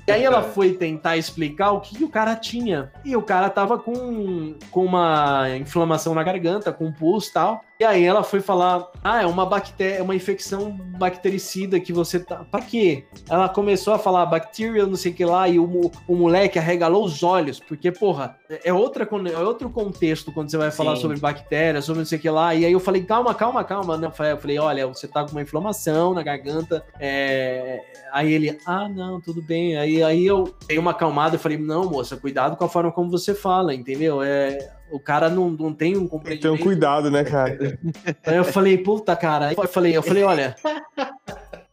E aí ela foi tentar explicar o que, o cara tinha. E o cara tava com, com uma inflamação na garganta, com pus e tal. E aí ela foi falar: Ah, é uma bactéria, é uma infecção bactericida que você tá. Pra quê? Ela começou a falar bactéria, não sei o que lá, e o, o moleque arregalou os olhos, porque, porra, é, outra, é outro contexto quando você vai falar Sim. sobre bactéria, sobre não sei o que lá. E aí eu falei, calma, calma, calma. Não, eu falei, olha, você tá com uma inflamação na garganta. É... Aí ele, ah, não, tudo bem. Aí, aí eu dei uma acalmada e falei, não, moça, cuidado com a forma como você fala, entendeu? É o cara não, não tem um compreendimento. Tem um cuidado, né, cara? Aí eu falei, puta, cara. Aí eu falei, eu falei, olha.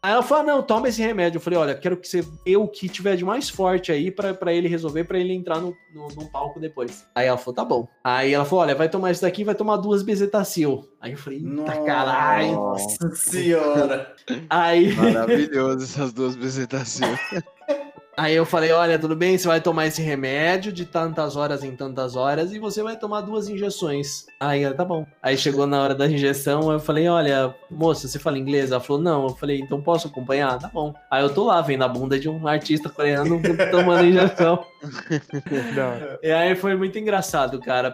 Aí ela falou: ah, não, toma esse remédio. Eu falei: olha, quero que você dê o que tiver de mais forte aí para ele resolver, para ele entrar no, no, no, palco depois. Aí ela falou: tá bom. Aí ela falou: olha, vai tomar isso daqui vai tomar duas bezetacil. Aí eu falei: eita caralho. Nossa senhora. Aí. Maravilhoso essas duas bezetacil. Aí eu falei, olha, tudo bem, você vai tomar esse remédio de tantas horas em tantas horas e você vai tomar duas injeções. Aí ela, tá bom. Aí chegou na hora da injeção, eu falei, olha, moça, você fala inglês? Ela falou, não. Eu falei, então posso acompanhar? Tá bom. Aí eu tô lá vendo a bunda de um artista coreano tomando injeção. e aí foi muito engraçado, cara.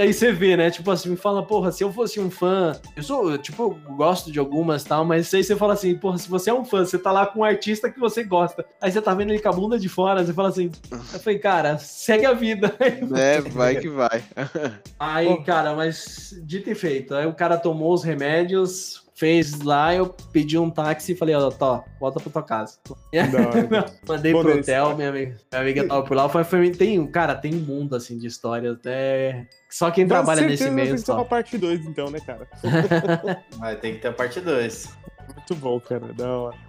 Aí você vê, né? Tipo assim, me fala, porra, se eu fosse um fã, eu sou, tipo, eu gosto de algumas tal, mas aí você fala assim, porra, se você é um fã, você tá lá com um artista que você gosta, aí você tá vendo ele com a bunda de fora, você fala assim. Eu falei, cara, segue a vida. É, vai que vai. Aí, cara, mas dito e feito. Aí o cara tomou os remédios, fez lá, eu pedi um táxi e falei, ó, Tó, volta pra tua casa. Mandei Bom, pro hotel, minha amiga, minha amiga tava por lá. Foi, foi, tem, cara, tem um mundo assim de histórias, né? Só quem trabalha nesse meio. Tem que ter uma parte 2, então, né, cara? Vai ter que ter a parte 2. Muito bom, cara. Da hora.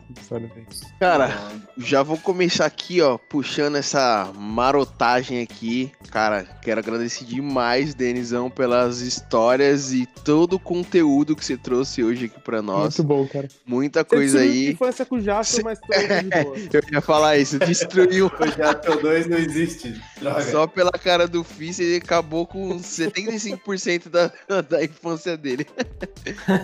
Cara, já vou começar aqui, ó, puxando essa marotagem aqui. Cara, quero agradecer demais, Denizão, pelas histórias e todo o conteúdo que você trouxe hoje aqui pra nós. Muito bom, cara. Muita coisa aí. Essa com o mas Eu ia falar isso, destruiu. o Jasper 2 não existe. Droga. Só pela cara do Fizz, ele acabou com 75% da, da infância dele.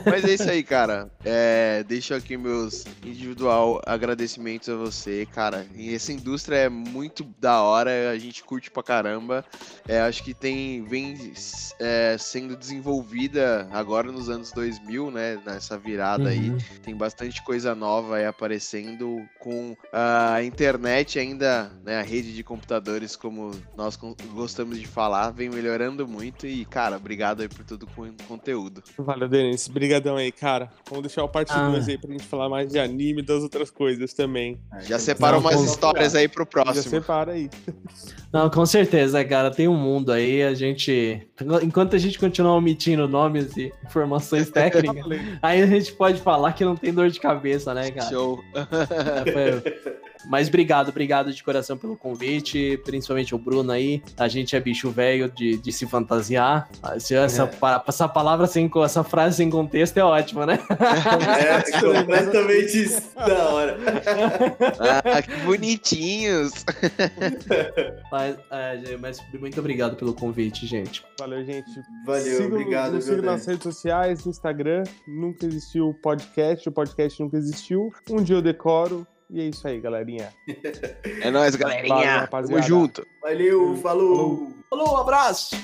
mas é isso aí, cara. É, deixo aqui meus individuais individual, agradecimentos a você, cara. E essa indústria é muito da hora, a gente curte pra caramba. É, acho que tem vem é, sendo desenvolvida agora nos anos 2000, né? Nessa virada uhum. aí. Tem bastante coisa nova aí aparecendo com a internet ainda, né? A rede de computadores, como nós gostamos de falar, vem melhorando muito. E, cara, obrigado aí por todo o conteúdo. Valeu, Denis. Obrigadão aí, cara. Vamos deixar o parte 2 ah. aí pra gente falar mais de anime, das outras coisas também. Já separa umas histórias aí pro próximo. Já separa aí. Não, com certeza, cara. Tem um mundo aí. A gente. Enquanto a gente continuar omitindo nomes e informações técnicas, aí a gente pode falar que não tem dor de cabeça, né, cara? Show. É, foi... Mas obrigado, obrigado de coração pelo convite, principalmente o Bruno aí. A gente é bicho velho de, de se fantasiar. Essa, é. essa palavra sem essa frase sem contexto é ótima, né? É, completamente da hora. Ah, que bonitinhos. Mas, é, mas, muito obrigado pelo convite, gente. Valeu, gente. Valeu, siga, obrigado. Nos siga nas redes sociais, no Instagram. Nunca existiu o podcast, o podcast nunca existiu. Um dia eu decoro. E é isso aí, galerinha. É nóis, galerinha. Valeu, Tamo junto. Valeu, falou. Falou, um abraço.